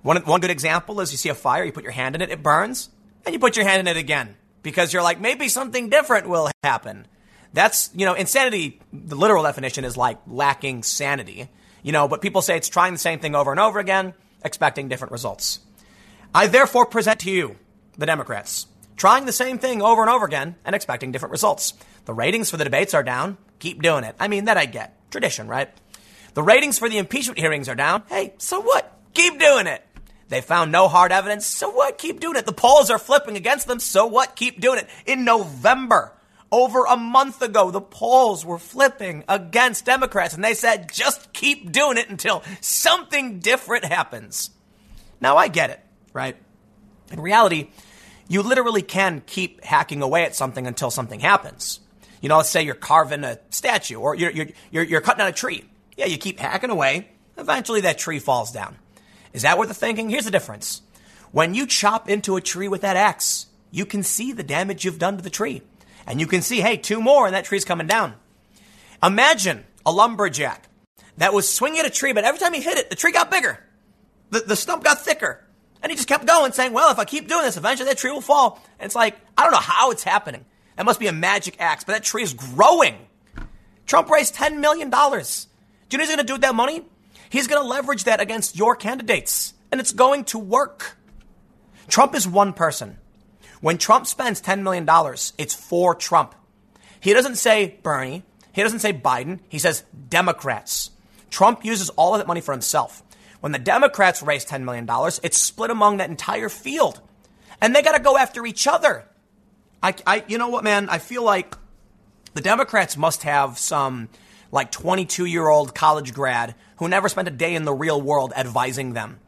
One, one good example is you see a fire, you put your hand in it, it burns and you put your hand in it again because you're like, maybe something different will happen. That's, you know, insanity, the literal definition is like lacking sanity, you know, but people say it's trying the same thing over and over again, expecting different results. I therefore present to you, the Democrats, trying the same thing over and over again and expecting different results. The ratings for the debates are down. Keep doing it. I mean, that I get. Tradition, right? The ratings for the impeachment hearings are down. Hey, so what? Keep doing it. They found no hard evidence. So what? Keep doing it. The polls are flipping against them. So what? Keep doing it. In November, over a month ago, the polls were flipping against Democrats, and they said, just keep doing it until something different happens. Now, I get it, right? In reality, you literally can keep hacking away at something until something happens. You know, let's say you're carving a statue or you're, you're, you're, you're cutting down a tree. Yeah, you keep hacking away. Eventually, that tree falls down. Is that worth they're thinking? Here's the difference. When you chop into a tree with that axe, you can see the damage you've done to the tree. And you can see, hey, two more and that tree's coming down. Imagine a lumberjack that was swinging at a tree, but every time he hit it, the tree got bigger. The, the stump got thicker. And he just kept going, saying, well, if I keep doing this, eventually that tree will fall. And it's like, I don't know how it's happening. That must be a magic axe, but that tree is growing. Trump raised $10 million. Do you know what he's going to do with that money? He's going to leverage that against your candidates, and it's going to work. Trump is one person. When Trump spends $10 million, it's for Trump. He doesn't say Bernie. He doesn't say Biden. He says Democrats. Trump uses all of that money for himself. When the Democrats raise $10 million, it's split among that entire field. And they got to go after each other. I, I, you know what, man? I feel like the Democrats must have some like 22 year old college grad who never spent a day in the real world advising them.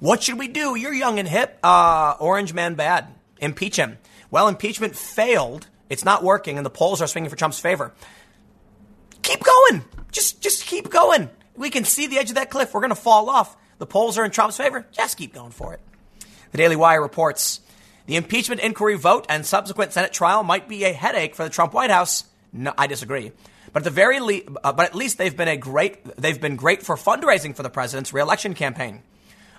What should we do? You're young and hip. Uh, orange man bad. Impeach him. Well, impeachment failed. It's not working, and the polls are swinging for Trump's favor. Keep going. Just, just keep going. We can see the edge of that cliff. We're going to fall off. The polls are in Trump's favor. Just keep going for it. The Daily Wire reports the impeachment inquiry vote and subsequent Senate trial might be a headache for the Trump White House. No, I disagree. But at the very uh, but at least they've been a great they've been great for fundraising for the president's reelection campaign.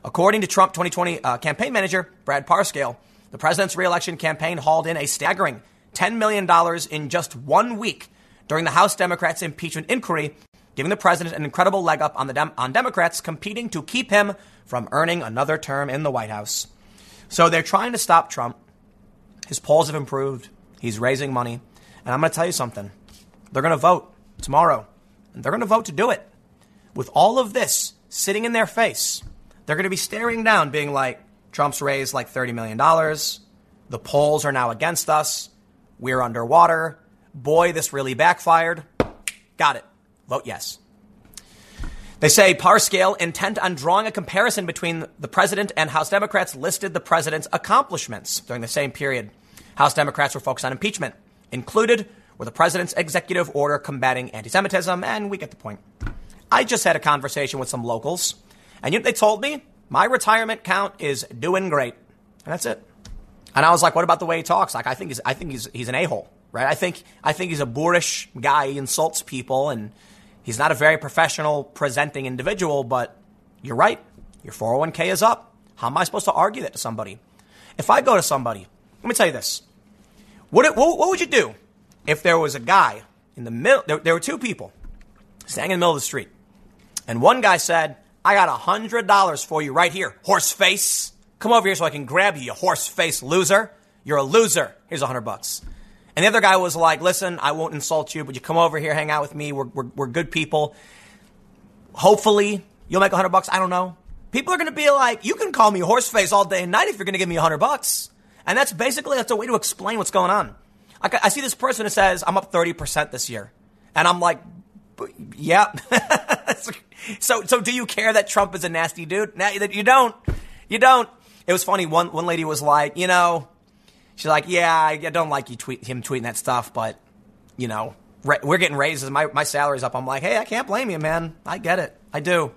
According to Trump 2020 uh, campaign manager Brad Parscale, the president's reelection campaign hauled in a staggering $10 million in just one week during the House Democrats' impeachment inquiry, giving the president an incredible leg up on, the Dem- on Democrats competing to keep him from earning another term in the White House. So they're trying to stop Trump. His polls have improved. He's raising money. And I'm going to tell you something. They're going to vote tomorrow. And they're going to vote to do it. With all of this sitting in their face, they're going to be staring down, being like, Trump's raised like $30 million. The polls are now against us. We're underwater. Boy, this really backfired. Got it. Vote yes. They say Parscale, intent on drawing a comparison between the president and House Democrats, listed the president's accomplishments during the same period. House Democrats were focused on impeachment. Included were the president's executive order combating anti Semitism, and we get the point. I just had a conversation with some locals and you know, they told me my retirement count is doing great. And that's it. And I was like, what about the way he talks? Like, I think he's, I think he's, he's an a-hole, right? I think, I think he's a boorish guy. He insults people and he's not a very professional presenting individual, but you're right. Your 401k is up. How am I supposed to argue that to somebody? If I go to somebody, let me tell you this. What, what, what would you do if there was a guy in the middle? There, there were two people standing in the middle of the street. And one guy said, I got a hundred dollars for you right here, horse face. Come over here so I can grab you, you horse face loser. You're a loser. Here's a hundred bucks. And the other guy was like, listen, I won't insult you, but you come over here, hang out with me. We're, we're, we're good people. Hopefully you'll make a hundred bucks. I don't know. People are going to be like, you can call me horse face all day and night if you're going to give me a hundred bucks. And that's basically, that's a way to explain what's going on. I, I see this person that says, I'm up 30% this year. And I'm like, yeah. so, so do you care that Trump is a nasty dude? Now that you don't, you don't. It was funny. One one lady was like, you know, she's like, yeah, I don't like you tweet him tweeting that stuff, but you know, we're getting raises. My my salary's up. I'm like, hey, I can't blame you, man. I get it. I do.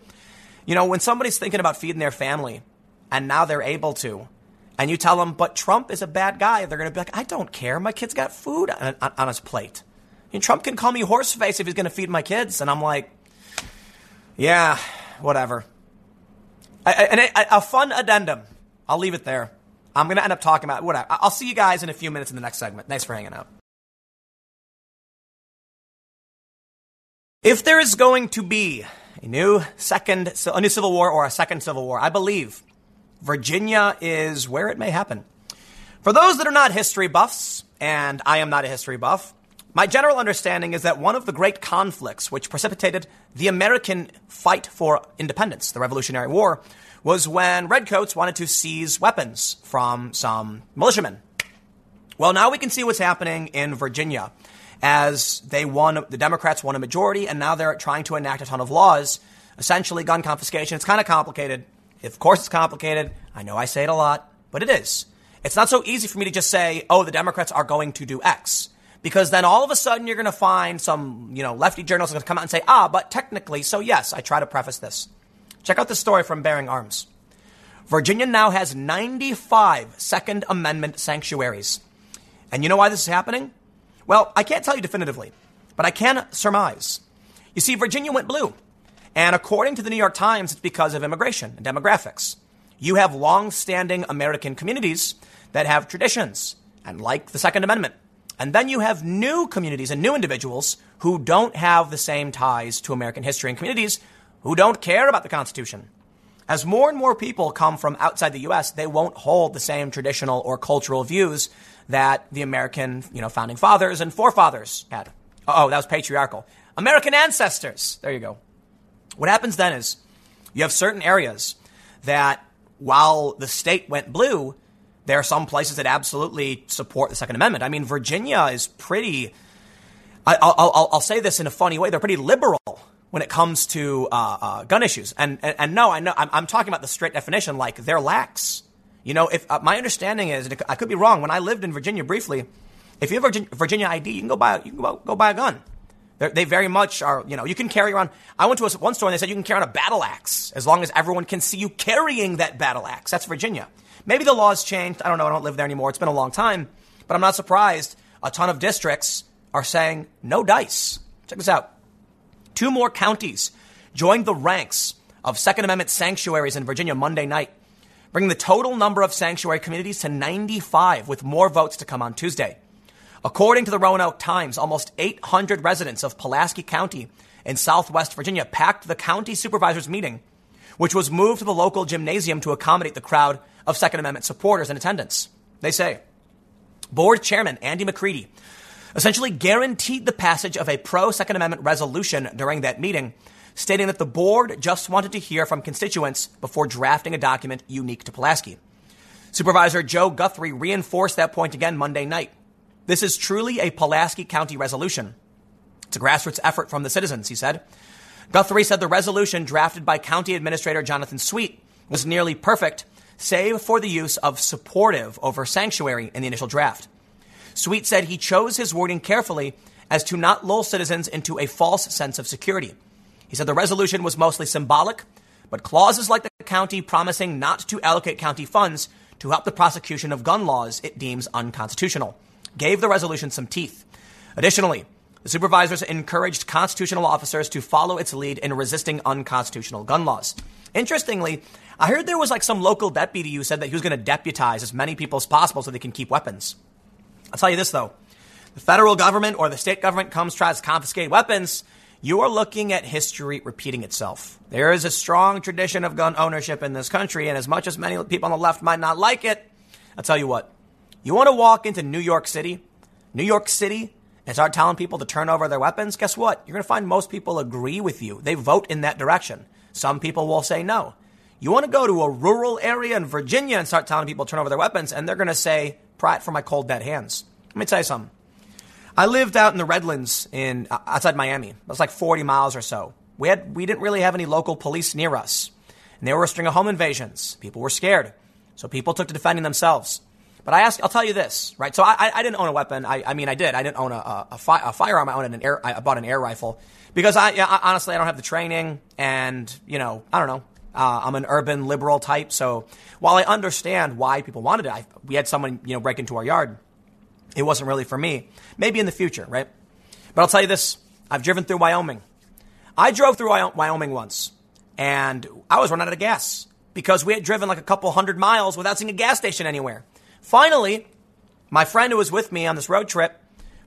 You know, when somebody's thinking about feeding their family, and now they're able to, and you tell them, but Trump is a bad guy, they're going to be like, I don't care. My kid's got food on, on, on his plate. And Trump can call me horseface if he's going to feed my kids. And I'm like, yeah, whatever. A, fun addendum. I'll leave it there. I'm going to end up talking about whatever. I'll see you guys in a few minutes in the next segment. Thanks for hanging out. If there is going to be a new second, a new civil war or a second civil war, I believe Virginia is where it may happen. For those that are not history buffs, and I am not a history buff, my general understanding is that one of the great conflicts which precipitated the American fight for independence, the Revolutionary War, was when redcoats wanted to seize weapons from some militiamen. Well, now we can see what's happening in Virginia as they won, the Democrats won a majority, and now they're trying to enact a ton of laws, essentially gun confiscation. It's kind of complicated. Of course, it's complicated. I know I say it a lot, but it is. It's not so easy for me to just say, oh, the Democrats are going to do X because then all of a sudden you're going to find some, you know, lefty journalists are going to come out and say, ah, but technically, so yes, I try to preface this. Check out this story from Bearing Arms. Virginia now has 95 Second Amendment sanctuaries. And you know why this is happening? Well, I can't tell you definitively, but I can surmise. You see, Virginia went blue. And according to the New York Times, it's because of immigration and demographics. You have long standing American communities that have traditions and like the Second Amendment. And then you have new communities and new individuals who don't have the same ties to American history and communities who don't care about the Constitution. As more and more people come from outside the U.S., they won't hold the same traditional or cultural views that the American, you know, founding fathers and forefathers had. Oh, that was patriarchal. American ancestors. There you go. What happens then is you have certain areas that while the state went blue, there are some places that absolutely support the Second Amendment. I mean, Virginia is pretty, I, will I'll say this in a funny way, they're pretty liberal when it comes to uh, uh, gun issues. And, and, and, no, I know, I'm, I'm, talking about the straight definition, like they're lax. You know, if uh, my understanding is, I could be wrong, when I lived in Virginia briefly, if you have a Virginia ID, you can go buy, you can go, go buy a gun. They're, they very much are, you know, you can carry around. I went to a, one store and they said you can carry on a battle axe as long as everyone can see you carrying that battle axe. That's Virginia. Maybe the laws changed. I don't know. I don't live there anymore. It's been a long time. But I'm not surprised a ton of districts are saying no dice. Check this out. Two more counties joined the ranks of Second Amendment sanctuaries in Virginia Monday night, bringing the total number of sanctuary communities to 95, with more votes to come on Tuesday. According to the Roanoke Times, almost 800 residents of Pulaski County in southwest Virginia packed the county supervisors meeting, which was moved to the local gymnasium to accommodate the crowd of Second Amendment supporters in attendance. They say, Board Chairman Andy McCready essentially guaranteed the passage of a pro Second Amendment resolution during that meeting, stating that the board just wanted to hear from constituents before drafting a document unique to Pulaski. Supervisor Joe Guthrie reinforced that point again Monday night. This is truly a Pulaski County resolution. It's a grassroots effort from the citizens, he said. Guthrie said the resolution drafted by County Administrator Jonathan Sweet was nearly perfect, save for the use of supportive over sanctuary in the initial draft. Sweet said he chose his wording carefully as to not lull citizens into a false sense of security. He said the resolution was mostly symbolic, but clauses like the county promising not to allocate county funds to help the prosecution of gun laws it deems unconstitutional gave the resolution some teeth. Additionally, the supervisors encouraged constitutional officers to follow its lead in resisting unconstitutional gun laws. Interestingly, I heard there was like some local deputy who said that he was going to deputize as many people as possible so they can keep weapons. I'll tell you this though. The federal government or the state government comes tries to confiscate weapons, you are looking at history repeating itself. There is a strong tradition of gun ownership in this country, and as much as many people on the left might not like it, I'll tell you what, you want to walk into New York City, New York City, and start telling people to turn over their weapons? Guess what? You're going to find most people agree with you. They vote in that direction. Some people will say no. You want to go to a rural area in Virginia and start telling people to turn over their weapons, and they're going to say, "Prat for my cold dead hands." Let me tell you something. I lived out in the Redlands in uh, outside Miami. It was like 40 miles or so. We had we didn't really have any local police near us, and there were a string of home invasions. People were scared, so people took to defending themselves. But I ask, I'll tell you this, right? So I, I didn't own a weapon. I, I mean, I did. I didn't own a, a, a, fi- a firearm. I owned an air. I bought an air rifle because I, yeah, honestly, I don't have the training, and you know, I don't know. Uh, I'm an urban liberal type, so while I understand why people wanted it, I, we had someone you know break into our yard. It wasn't really for me. Maybe in the future, right? But I'll tell you this: I've driven through Wyoming. I drove through Wyoming once, and I was running out of gas because we had driven like a couple hundred miles without seeing a gas station anywhere. Finally, my friend who was with me on this road trip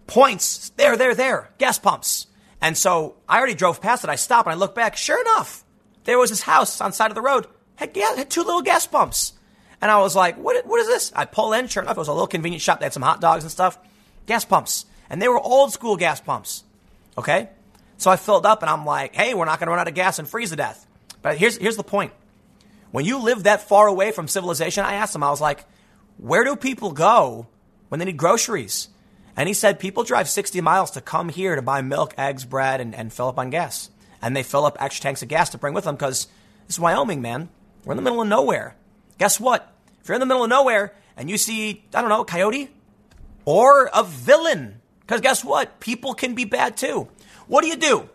points, there, there, there, gas pumps. And so I already drove past it. I stop and I look back. Sure enough, there was this house on the side of the road. Had, had two little gas pumps. And I was like, what, what is this? I pull in. Sure enough, it was a little convenient shop. They had some hot dogs and stuff. Gas pumps. And they were old school gas pumps. Okay? So I filled up and I'm like, hey, we're not going to run out of gas and freeze to death. But here's, here's the point. When you live that far away from civilization, I asked him, I was like, where do people go when they need groceries? And he said people drive 60 miles to come here to buy milk, eggs, bread, and, and fill up on gas. And they fill up extra tanks of gas to bring with them because this is Wyoming, man. We're in the middle of nowhere. Guess what? If you're in the middle of nowhere and you see, I don't know, a coyote or a villain, because guess what? People can be bad too. What do you do?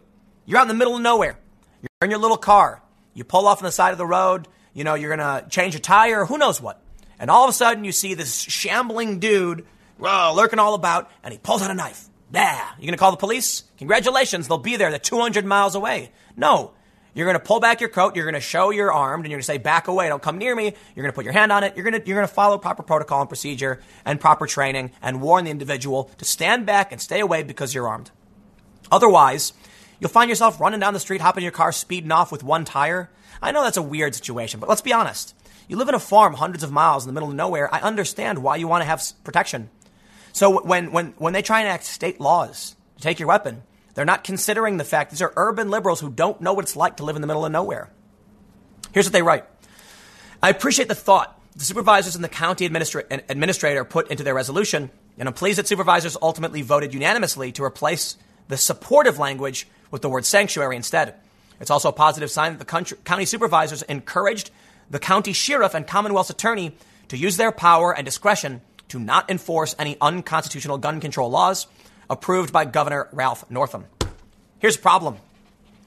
You're out in the middle of nowhere. You're in your little car. You pull off on the side of the road. You know, you're going to change a tire, who knows what. And all of a sudden, you see this shambling dude well, lurking all about, and he pulls out a knife. Yeah, You're gonna call the police? Congratulations, they'll be there. They're 200 miles away. No, you're gonna pull back your coat. You're gonna show you're armed, and you're gonna say, "Back away! Don't come near me." You're gonna put your hand on it. You're gonna you're gonna follow proper protocol and procedure and proper training, and warn the individual to stand back and stay away because you're armed. Otherwise, you'll find yourself running down the street, hopping in your car, speeding off with one tire. I know that's a weird situation, but let's be honest. You live in a farm hundreds of miles in the middle of nowhere. I understand why you want to have protection. So when, when, when they try and act state laws to take your weapon, they're not considering the fact these are urban liberals who don't know what it's like to live in the middle of nowhere. Here's what they write. I appreciate the thought the supervisors and the county administra- administrator put into their resolution, and I'm pleased that supervisors ultimately voted unanimously to replace the supportive language with the word sanctuary instead. It's also a positive sign that the country, county supervisors encouraged the county sheriff and Commonwealth's attorney to use their power and discretion to not enforce any unconstitutional gun control laws approved by Governor Ralph Northam. Here's the problem.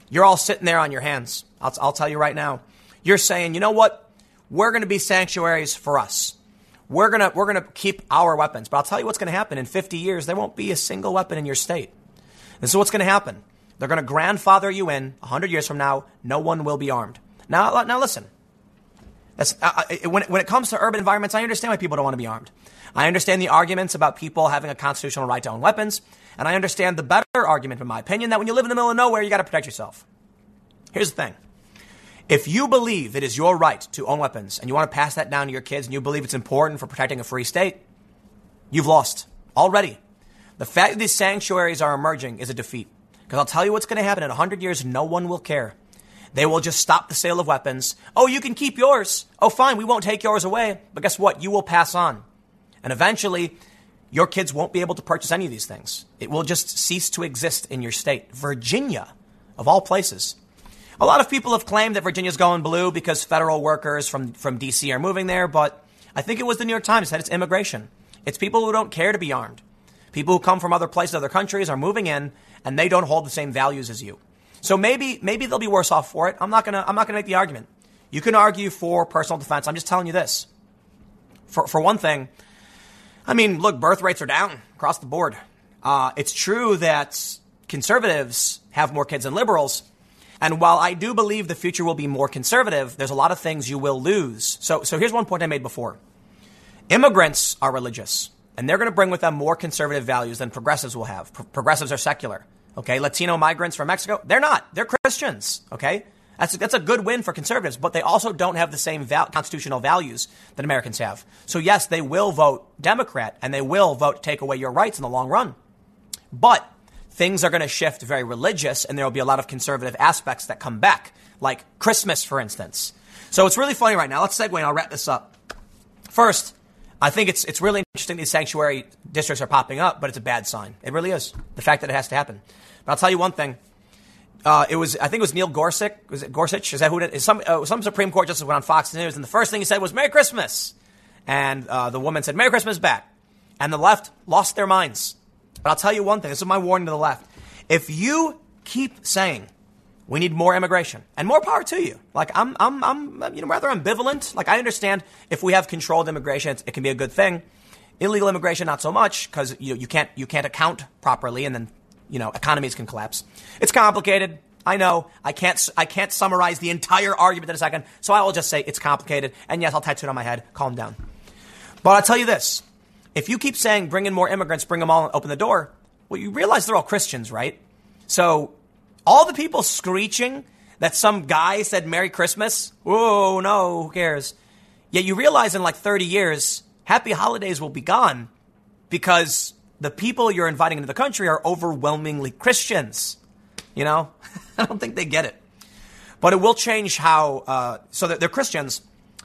You're all sitting there on your hands. I'll, I'll tell you right now. You're saying, you know what? We're going to be sanctuaries for us. We're going to, we're going to keep our weapons. But I'll tell you what's going to happen. In 50 years, there won't be a single weapon in your state. This is what's going to happen. They're going to grandfather you in 100 years from now. No one will be armed. Now, now listen. Uh, uh when, when it comes to urban environments, I understand why people don't want to be armed. I understand the arguments about people having a constitutional right to own weapons, and I understand the better argument, in my opinion, that when you live in the middle of nowhere, you got to protect yourself. Here's the thing. If you believe it is your right to own weapons and you want to pass that down to your kids and you believe it's important for protecting a free state, you've lost already. The fact that these sanctuaries are emerging is a defeat. Because I'll tell you what's going to happen in 100 years, no one will care. They will just stop the sale of weapons. Oh, you can keep yours. Oh, fine, we won't take yours away. But guess what? You will pass on. And eventually, your kids won't be able to purchase any of these things. It will just cease to exist in your state. Virginia, of all places. A lot of people have claimed that Virginia's going blue because federal workers from, from D.C. are moving there, but I think it was the New York Times that it's immigration. It's people who don't care to be armed. People who come from other places, other countries are moving in and they don't hold the same values as you. So maybe, maybe they'll be worse off for it. I'm not gonna, I'm not gonna make the argument. You can argue for personal defense. I'm just telling you this. For, for one thing, I mean, look, birth rates are down across the board. Uh, it's true that conservatives have more kids than liberals. And while I do believe the future will be more conservative, there's a lot of things you will lose. So, so here's one point I made before. Immigrants are religious, and they're going to bring with them more conservative values than progressives will have. Pro- progressives are secular. Okay. Latino migrants from Mexico, they're not. They're Christians. Okay. That's a, that's a good win for conservatives, but they also don't have the same val- constitutional values that Americans have. So, yes, they will vote Democrat and they will vote to take away your rights in the long run. But things are going to shift very religious and there will be a lot of conservative aspects that come back, like Christmas, for instance. So, it's really funny right now. Let's segue and I'll wrap this up. First, I think it's, it's really interesting these sanctuary districts are popping up, but it's a bad sign. It really is. The fact that it has to happen. But I'll tell you one thing uh, it was, I think it was Neil Gorsuch. Was it Gorsuch? Is that who it is? Some, uh, some Supreme Court justice went on Fox News, and the first thing he said was "Merry Christmas," and uh, the woman said "Merry Christmas" back, and the left lost their minds. But I'll tell you one thing. This is my warning to the left. If you keep saying we need more immigration and more power to you, like I'm, I'm, I'm, you know, rather ambivalent. Like I understand if we have controlled immigration, it can be a good thing. Illegal immigration, not so much, because you, you can't, you can't account properly, and then you know, economies can collapse. It's complicated. I know. I can't, I can't summarize the entire argument in a second, so I will just say it's complicated. And yes, I'll tattoo it on my head. Calm down. But I'll tell you this. If you keep saying bring in more immigrants, bring them all, and open the door, well, you realize they're all Christians, right? So all the people screeching that some guy said Merry Christmas, whoa, no, who cares? Yet you realize in like 30 years, happy holidays will be gone because the people you're inviting into the country are overwhelmingly Christians. You know, I don't think they get it. But it will change how, uh, so they're Christians,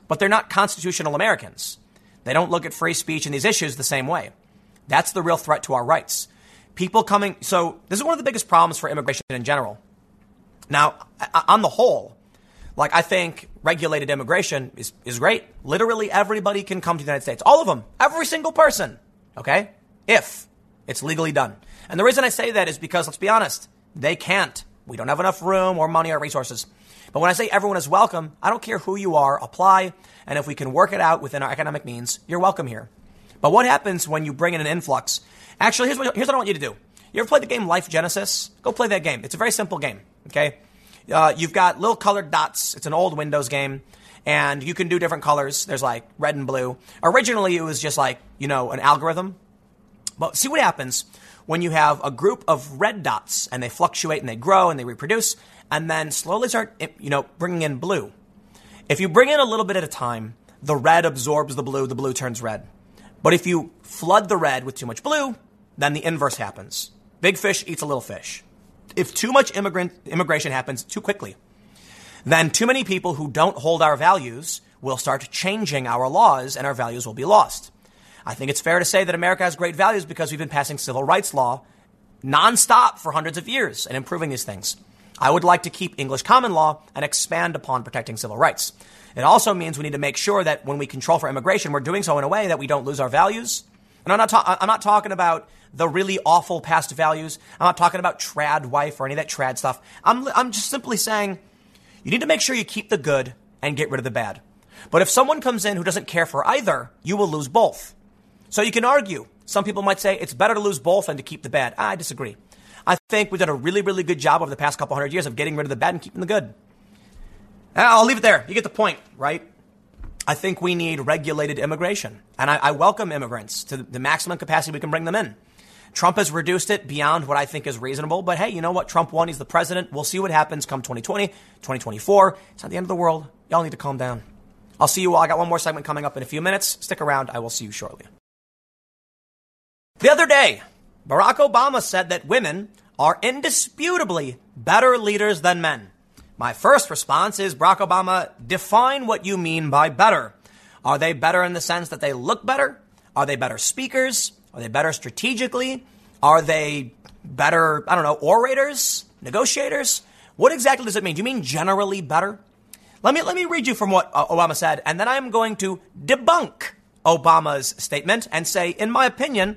but they're not constitutional Americans. They don't look at free speech and these issues the same way. That's the real threat to our rights. People coming, so this is one of the biggest problems for immigration in general. Now, on the whole, like I think regulated immigration is, is great. Literally everybody can come to the United States. All of them. Every single person. Okay? If it's legally done. And the reason I say that is because, let's be honest, they can't. We don't have enough room or money or resources. But when I say everyone is welcome, I don't care who you are, apply. And if we can work it out within our economic means, you're welcome here. But what happens when you bring in an influx? Actually, here's what, here's what I want you to do. You ever played the game Life Genesis? Go play that game. It's a very simple game, okay? Uh, you've got little colored dots. It's an old Windows game, and you can do different colors. There's like red and blue. Originally, it was just like, you know, an algorithm. But see what happens when you have a group of red dots and they fluctuate and they grow and they reproduce, and then slowly start, eh, you know, bringing in blue. If you bring in a little bit at a time, the red absorbs the blue, the blue turns red. But if you flood the red with too much blue, then the inverse happens. Big fish eats a little fish. If too much immigrant immigration happens too quickly, then too many people who don't hold our values will start changing our laws and our values will be lost. I think it's fair to say that America has great values because we've been passing civil rights law nonstop for hundreds of years and improving these things. I would like to keep English common law and expand upon protecting civil rights. It also means we need to make sure that when we control for immigration, we're doing so in a way that we don't lose our values. And I'm not, ta- I'm not talking about the really awful past values. I'm not talking about trad wife or any of that trad stuff. I'm, I'm just simply saying you need to make sure you keep the good and get rid of the bad. But if someone comes in who doesn't care for either, you will lose both. So you can argue. Some people might say it's better to lose both than to keep the bad. I disagree. I think we've done a really, really good job over the past couple hundred years of getting rid of the bad and keeping the good. Uh, I'll leave it there. You get the point, right? I think we need regulated immigration. And I, I welcome immigrants to the maximum capacity we can bring them in. Trump has reduced it beyond what I think is reasonable. But hey, you know what? Trump won. He's the president. We'll see what happens come 2020, 2024. It's not the end of the world. Y'all need to calm down. I'll see you all. I got one more segment coming up in a few minutes. Stick around. I will see you shortly. The other day, Barack Obama said that women are indisputably better leaders than men. My first response is Barack Obama, define what you mean by better. Are they better in the sense that they look better? Are they better speakers? Are they better strategically? Are they better, I don't know, orators, negotiators? What exactly does it mean? Do you mean generally better? Let me, let me read you from what uh, Obama said, and then I'm going to debunk Obama's statement and say, in my opinion,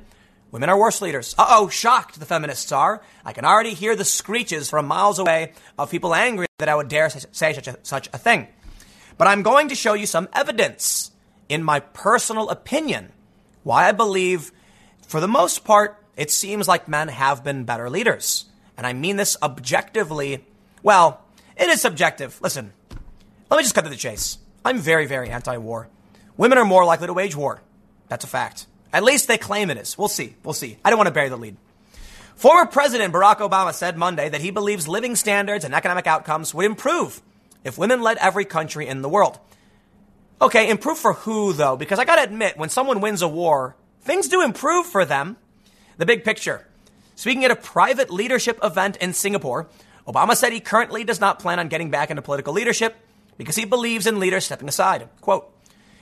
women are worse leaders. Uh oh, shocked the feminists are. I can already hear the screeches from miles away of people angry that I would dare say such a, such a thing. But I'm going to show you some evidence, in my personal opinion, why I believe for the most part, it seems like men have been better leaders. And I mean this objectively. Well, it is subjective. Listen, let me just cut to the chase. I'm very, very anti war. Women are more likely to wage war. That's a fact. At least they claim it is. We'll see. We'll see. I don't want to bury the lead. Former President Barack Obama said Monday that he believes living standards and economic outcomes would improve if women led every country in the world. Okay, improve for who though? Because I gotta admit, when someone wins a war, things do improve for them. The big picture. Speaking at a private leadership event in Singapore, Obama said he currently does not plan on getting back into political leadership because he believes in leaders stepping aside. Quote,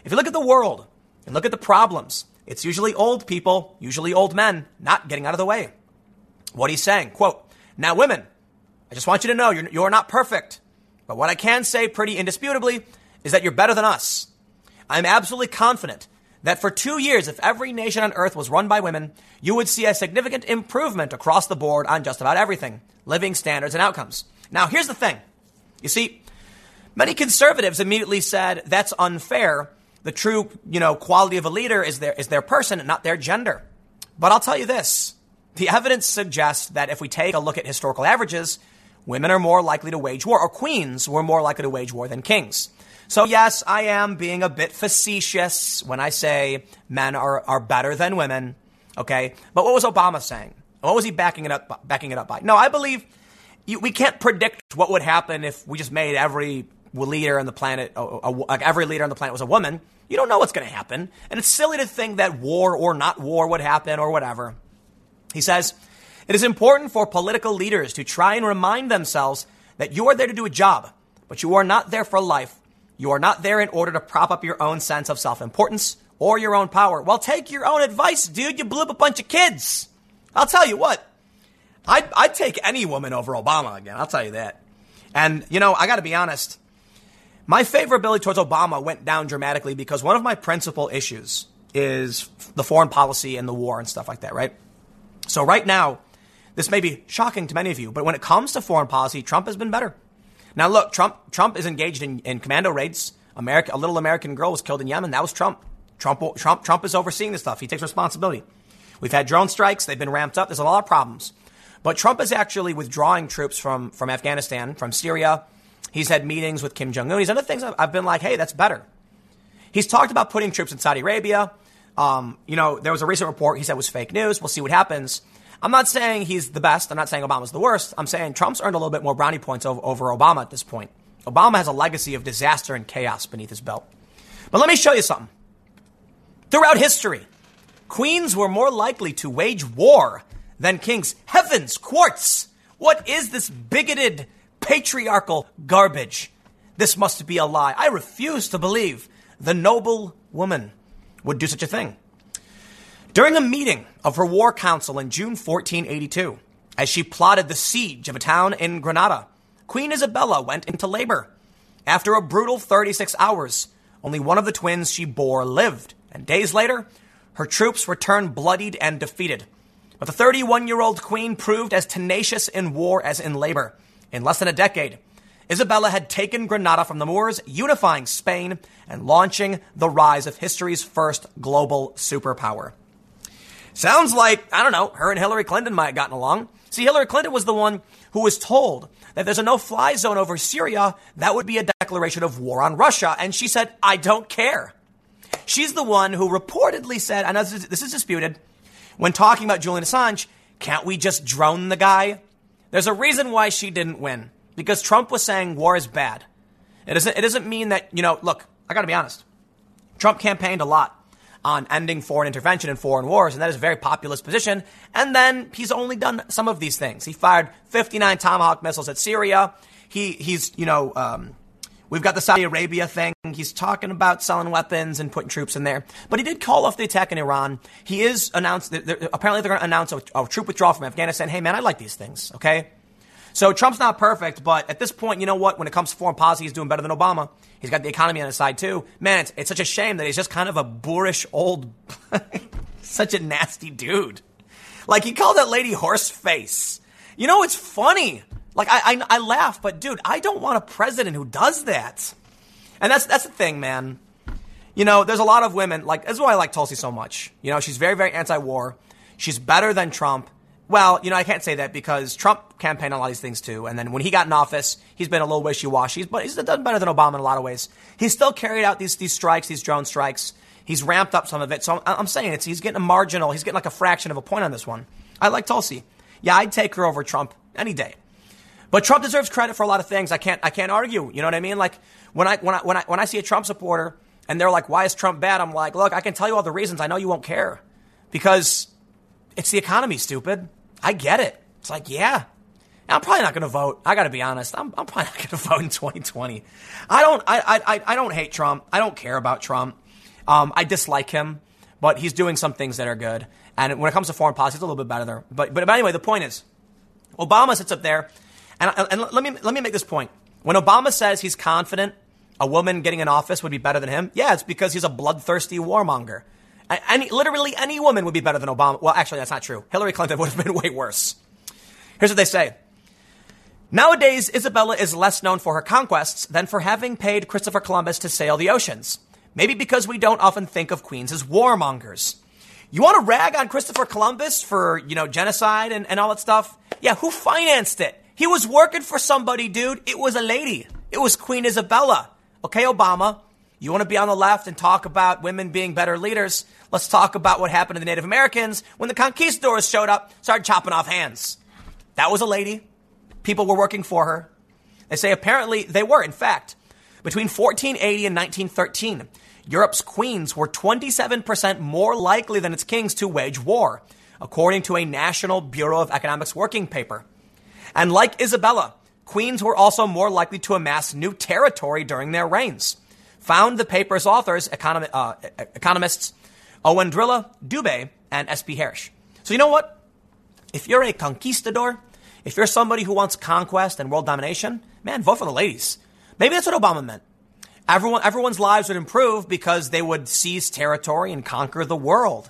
if you look at the world and look at the problems, it's usually old people, usually old men, not getting out of the way. What he's saying, quote, now women, I just want you to know you're, you're not perfect. But what I can say pretty indisputably is that you're better than us. I'm absolutely confident that for two years, if every nation on earth was run by women, you would see a significant improvement across the board on just about everything living standards and outcomes. Now, here's the thing. You see, many conservatives immediately said that's unfair. The true, you know, quality of a leader is their, is their person, not their gender. But I'll tell you this. The evidence suggests that if we take a look at historical averages, women are more likely to wage war, or queens were more likely to wage war than kings. So yes, I am being a bit facetious when I say men are, are better than women. Okay. But what was Obama saying? What was he backing it up, backing it up by? No, I believe you, we can't predict what would happen if we just made every leader on the planet, like every leader on the planet was a woman. You don't know what's going to happen. And it's silly to think that war or not war would happen or whatever. He says, it is important for political leaders to try and remind themselves that you are there to do a job, but you are not there for life you are not there in order to prop up your own sense of self importance or your own power. Well, take your own advice, dude. You blew up a bunch of kids. I'll tell you what, I'd, I'd take any woman over Obama again. I'll tell you that. And, you know, I got to be honest. My favorability towards Obama went down dramatically because one of my principal issues is the foreign policy and the war and stuff like that, right? So, right now, this may be shocking to many of you, but when it comes to foreign policy, Trump has been better. Now, look, Trump, Trump is engaged in, in commando raids. America, a little American girl was killed in Yemen. That was Trump. Trump, Trump, Trump is overseeing this stuff. He takes responsibility. We've had drone strikes. They've been ramped up. There's a lot of problems. But Trump is actually withdrawing troops from, from Afghanistan, from Syria. He's had meetings with Kim Jong un. He's done things I've been like, hey, that's better. He's talked about putting troops in Saudi Arabia. Um, you know, there was a recent report he said was fake news. We'll see what happens. I'm not saying he's the best. I'm not saying Obama's the worst. I'm saying Trump's earned a little bit more brownie points over, over Obama at this point. Obama has a legacy of disaster and chaos beneath his belt. But let me show you something. Throughout history, queens were more likely to wage war than kings. Heavens, Quartz! What is this bigoted, patriarchal garbage? This must be a lie. I refuse to believe the noble woman would do such a thing. During a meeting of her war council in June 1482, as she plotted the siege of a town in Granada, Queen Isabella went into labor. After a brutal 36 hours, only one of the twins she bore lived, and days later, her troops returned bloodied and defeated. But the 31 year old queen proved as tenacious in war as in labor. In less than a decade, Isabella had taken Granada from the Moors, unifying Spain and launching the rise of history's first global superpower. Sounds like, I don't know, her and Hillary Clinton might have gotten along. See, Hillary Clinton was the one who was told that there's a no fly zone over Syria. That would be a declaration of war on Russia. And she said, I don't care. She's the one who reportedly said, know this is, this is disputed, when talking about Julian Assange, can't we just drone the guy? There's a reason why she didn't win. Because Trump was saying war is bad. It doesn't, it doesn't mean that, you know, look, I gotta be honest. Trump campaigned a lot on ending foreign intervention in foreign wars, and that is a very populist position. And then he's only done some of these things. He fired 59 Tomahawk missiles at Syria. He, he's, you know, um, we've got the Saudi Arabia thing. He's talking about selling weapons and putting troops in there. But he did call off the attack in Iran. He is announced they're, apparently they're going to announce a, a troop withdrawal from Afghanistan. Hey, man, I like these things, okay? So Trump's not perfect, but at this point, you know what? When it comes to foreign policy, he's doing better than Obama. He's got the economy on his side too. Man, it's, it's such a shame that he's just kind of a boorish old, such a nasty dude. Like he called that lady horse face. You know, it's funny. Like I, I, I laugh, but dude, I don't want a president who does that. And that's that's the thing, man. You know, there's a lot of women like that's why I like Tulsi so much. You know, she's very very anti-war. She's better than Trump. Well, you know, I can't say that because Trump campaigned on a lot of these things too. And then when he got in office, he's been a little wishy washy, but he's done better than Obama in a lot of ways. He's still carried out these, these strikes, these drone strikes. He's ramped up some of it. So I'm, I'm saying it's, he's getting a marginal, he's getting like a fraction of a point on this one. I like Tulsi. Yeah, I'd take her over Trump any day. But Trump deserves credit for a lot of things. I can't, I can't argue. You know what I mean? Like when I, when I, when I, when I see a Trump supporter and they're like, why is Trump bad? I'm like, look, I can tell you all the reasons. I know you won't care because it's the economy, stupid. I get it. It's like, yeah, I'm probably not going to vote. I got to be honest. I'm, I'm probably not going to vote in 2020. I don't. I, I, I don't hate Trump. I don't care about Trump. Um, I dislike him, but he's doing some things that are good. And when it comes to foreign policy, it's a little bit better there. But, but, but anyway, the point is, Obama sits up there, and, and let me let me make this point. When Obama says he's confident a woman getting in office would be better than him, yeah, it's because he's a bloodthirsty warmonger. Any, literally any woman would be better than Obama. Well, actually, that's not true. Hillary Clinton would have been way worse. Here's what they say. Nowadays, Isabella is less known for her conquests than for having paid Christopher Columbus to sail the oceans. Maybe because we don't often think of queens as warmongers. You want to rag on Christopher Columbus for, you know, genocide and, and all that stuff? Yeah, who financed it? He was working for somebody, dude. It was a lady. It was Queen Isabella. Okay, Obama, you want to be on the left and talk about women being better leaders? Let's talk about what happened to the Native Americans when the conquistadors showed up, started chopping off hands. That was a lady. People were working for her. They say apparently they were, in fact. Between 1480 and 1913, Europe's queens were 27% more likely than its kings to wage war, according to a National Bureau of Economics working paper. And like Isabella, queens were also more likely to amass new territory during their reigns. Found the paper's authors, economi- uh, economists Oeindrila, Dubé, and S.P. Harish. So you know what? If you're a conquistador, if you're somebody who wants conquest and world domination, man, vote for the ladies. Maybe that's what Obama meant. Everyone, everyone's lives would improve because they would seize territory and conquer the world.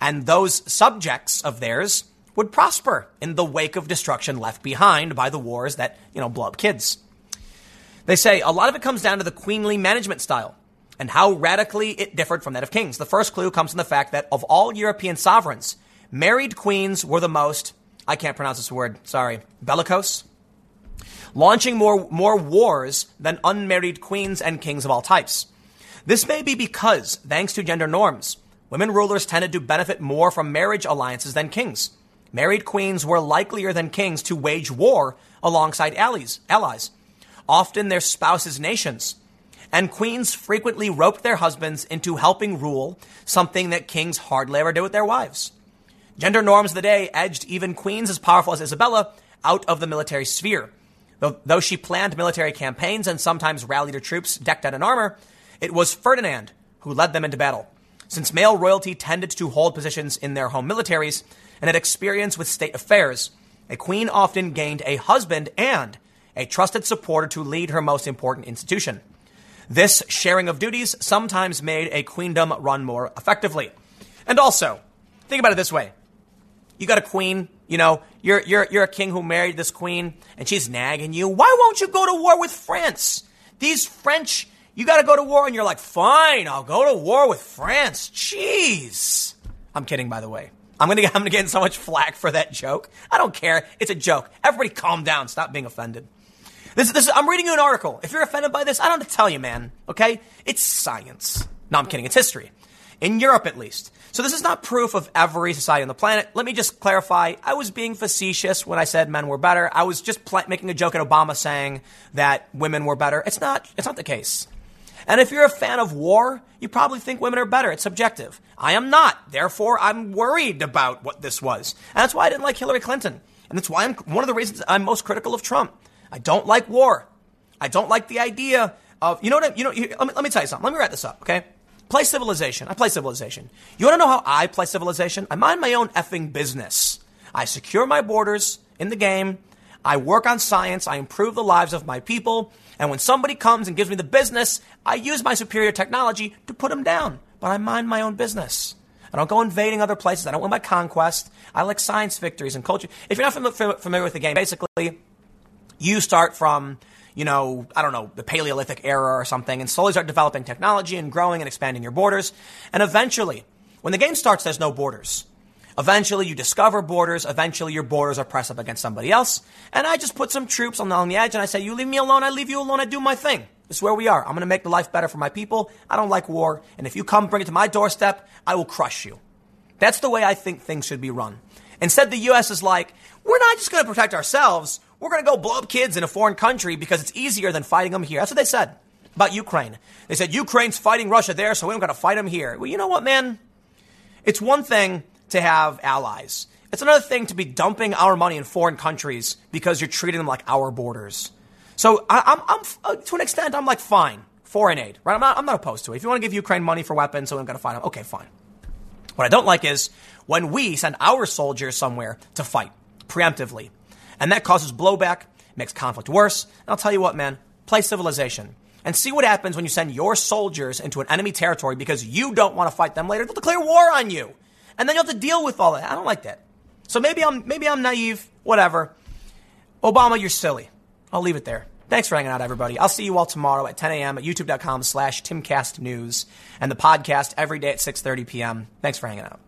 And those subjects of theirs would prosper in the wake of destruction left behind by the wars that, you know, blow up kids. They say a lot of it comes down to the queenly management style. and how radically it differed from that of kings. The first clue comes from the fact that of all European sovereigns, married queens were the most, I can't pronounce this word, sorry, bellicose, launching more, more wars than unmarried queens and kings of all types. This may be because, thanks to gender norms, women rulers tended to benefit more from marriage alliances than kings. Married queens were likelier than kings to wage war alongside allies, allies, often their spouses' nations. And queens frequently roped their husbands into helping rule, something that kings hardly ever did with their wives. Gender norms of the day edged even queens as powerful as Isabella out of the military sphere. Though, though she planned military campaigns and sometimes rallied her troops decked out in armor, it was Ferdinand who led them into battle. Since male royalty tended to hold positions in their home militaries and had experience with state affairs, a queen often gained a husband and a trusted supporter to lead her most important institution. This sharing of duties sometimes made a queendom run more effectively. And also, think about it this way. You got a queen, you know, you're, you're, you're a king who married this queen and she's nagging you. Why won't you go to war with France? These French, you got to go to war and you're like, fine, I'll go to war with France. Jeez. I'm kidding, by the way. I'm gonna, I'm gonna get so much flack for that joke. I don't care. It's a joke. Everybody calm down. Stop being offended. This, this, I'm reading you an article. If you're offended by this, I don't have to tell you, man. Okay? It's science. No, I'm kidding. It's history. In Europe, at least. So this is not proof of every society on the planet. Let me just clarify. I was being facetious when I said men were better. I was just pl- making a joke at Obama saying that women were better. It's not. It's not the case. And if you're a fan of war, you probably think women are better. It's subjective. I am not. Therefore, I'm worried about what this was. And that's why I didn't like Hillary Clinton. And that's why I'm one of the reasons I'm most critical of Trump. I don't like war. I don't like the idea of, you know what, I, you know, you, let, me, let me tell you something. Let me wrap this up, okay? Play Civilization. I play Civilization. You want to know how I play Civilization? I mind my own effing business. I secure my borders in the game. I work on science. I improve the lives of my people. And when somebody comes and gives me the business, I use my superior technology to put them down. But I mind my own business. I don't go invading other places. I don't win by conquest. I like science victories and culture. If you're not familiar with the game, basically, you start from, you know, I don't know, the Paleolithic era or something, and slowly start developing technology and growing and expanding your borders. And eventually, when the game starts, there's no borders. Eventually, you discover borders. Eventually, your borders are pressed up against somebody else. And I just put some troops on the, on the edge and I say, You leave me alone, I leave you alone, I do my thing. This is where we are. I'm going to make the life better for my people. I don't like war. And if you come bring it to my doorstep, I will crush you. That's the way I think things should be run. Instead, the U.S. is like, we're not just going to protect ourselves. We're going to go blow up kids in a foreign country because it's easier than fighting them here. That's what they said about Ukraine. They said Ukraine's fighting Russia there, so we don't got to fight them here. Well, you know what, man? It's one thing to have allies. It's another thing to be dumping our money in foreign countries because you're treating them like our borders. So I, am uh, to an extent, I'm like, fine, foreign aid, right? I'm not, I'm not opposed to it. If you want to give Ukraine money for weapons, so we don't got to fight them, okay, fine. What I don't like is when we send our soldiers somewhere to fight preemptively. And that causes blowback, makes conflict worse. And I'll tell you what, man, play civilization. And see what happens when you send your soldiers into an enemy territory because you don't want to fight them later. They'll declare war on you. And then you have to deal with all that. I don't like that. So maybe I'm maybe I'm naive, whatever. Obama, you're silly. I'll leave it there. Thanks for hanging out, everybody. I'll see you all tomorrow at 10 a.m. at youtube.com slash timcastnews and the podcast every day at 6.30 p.m. Thanks for hanging out.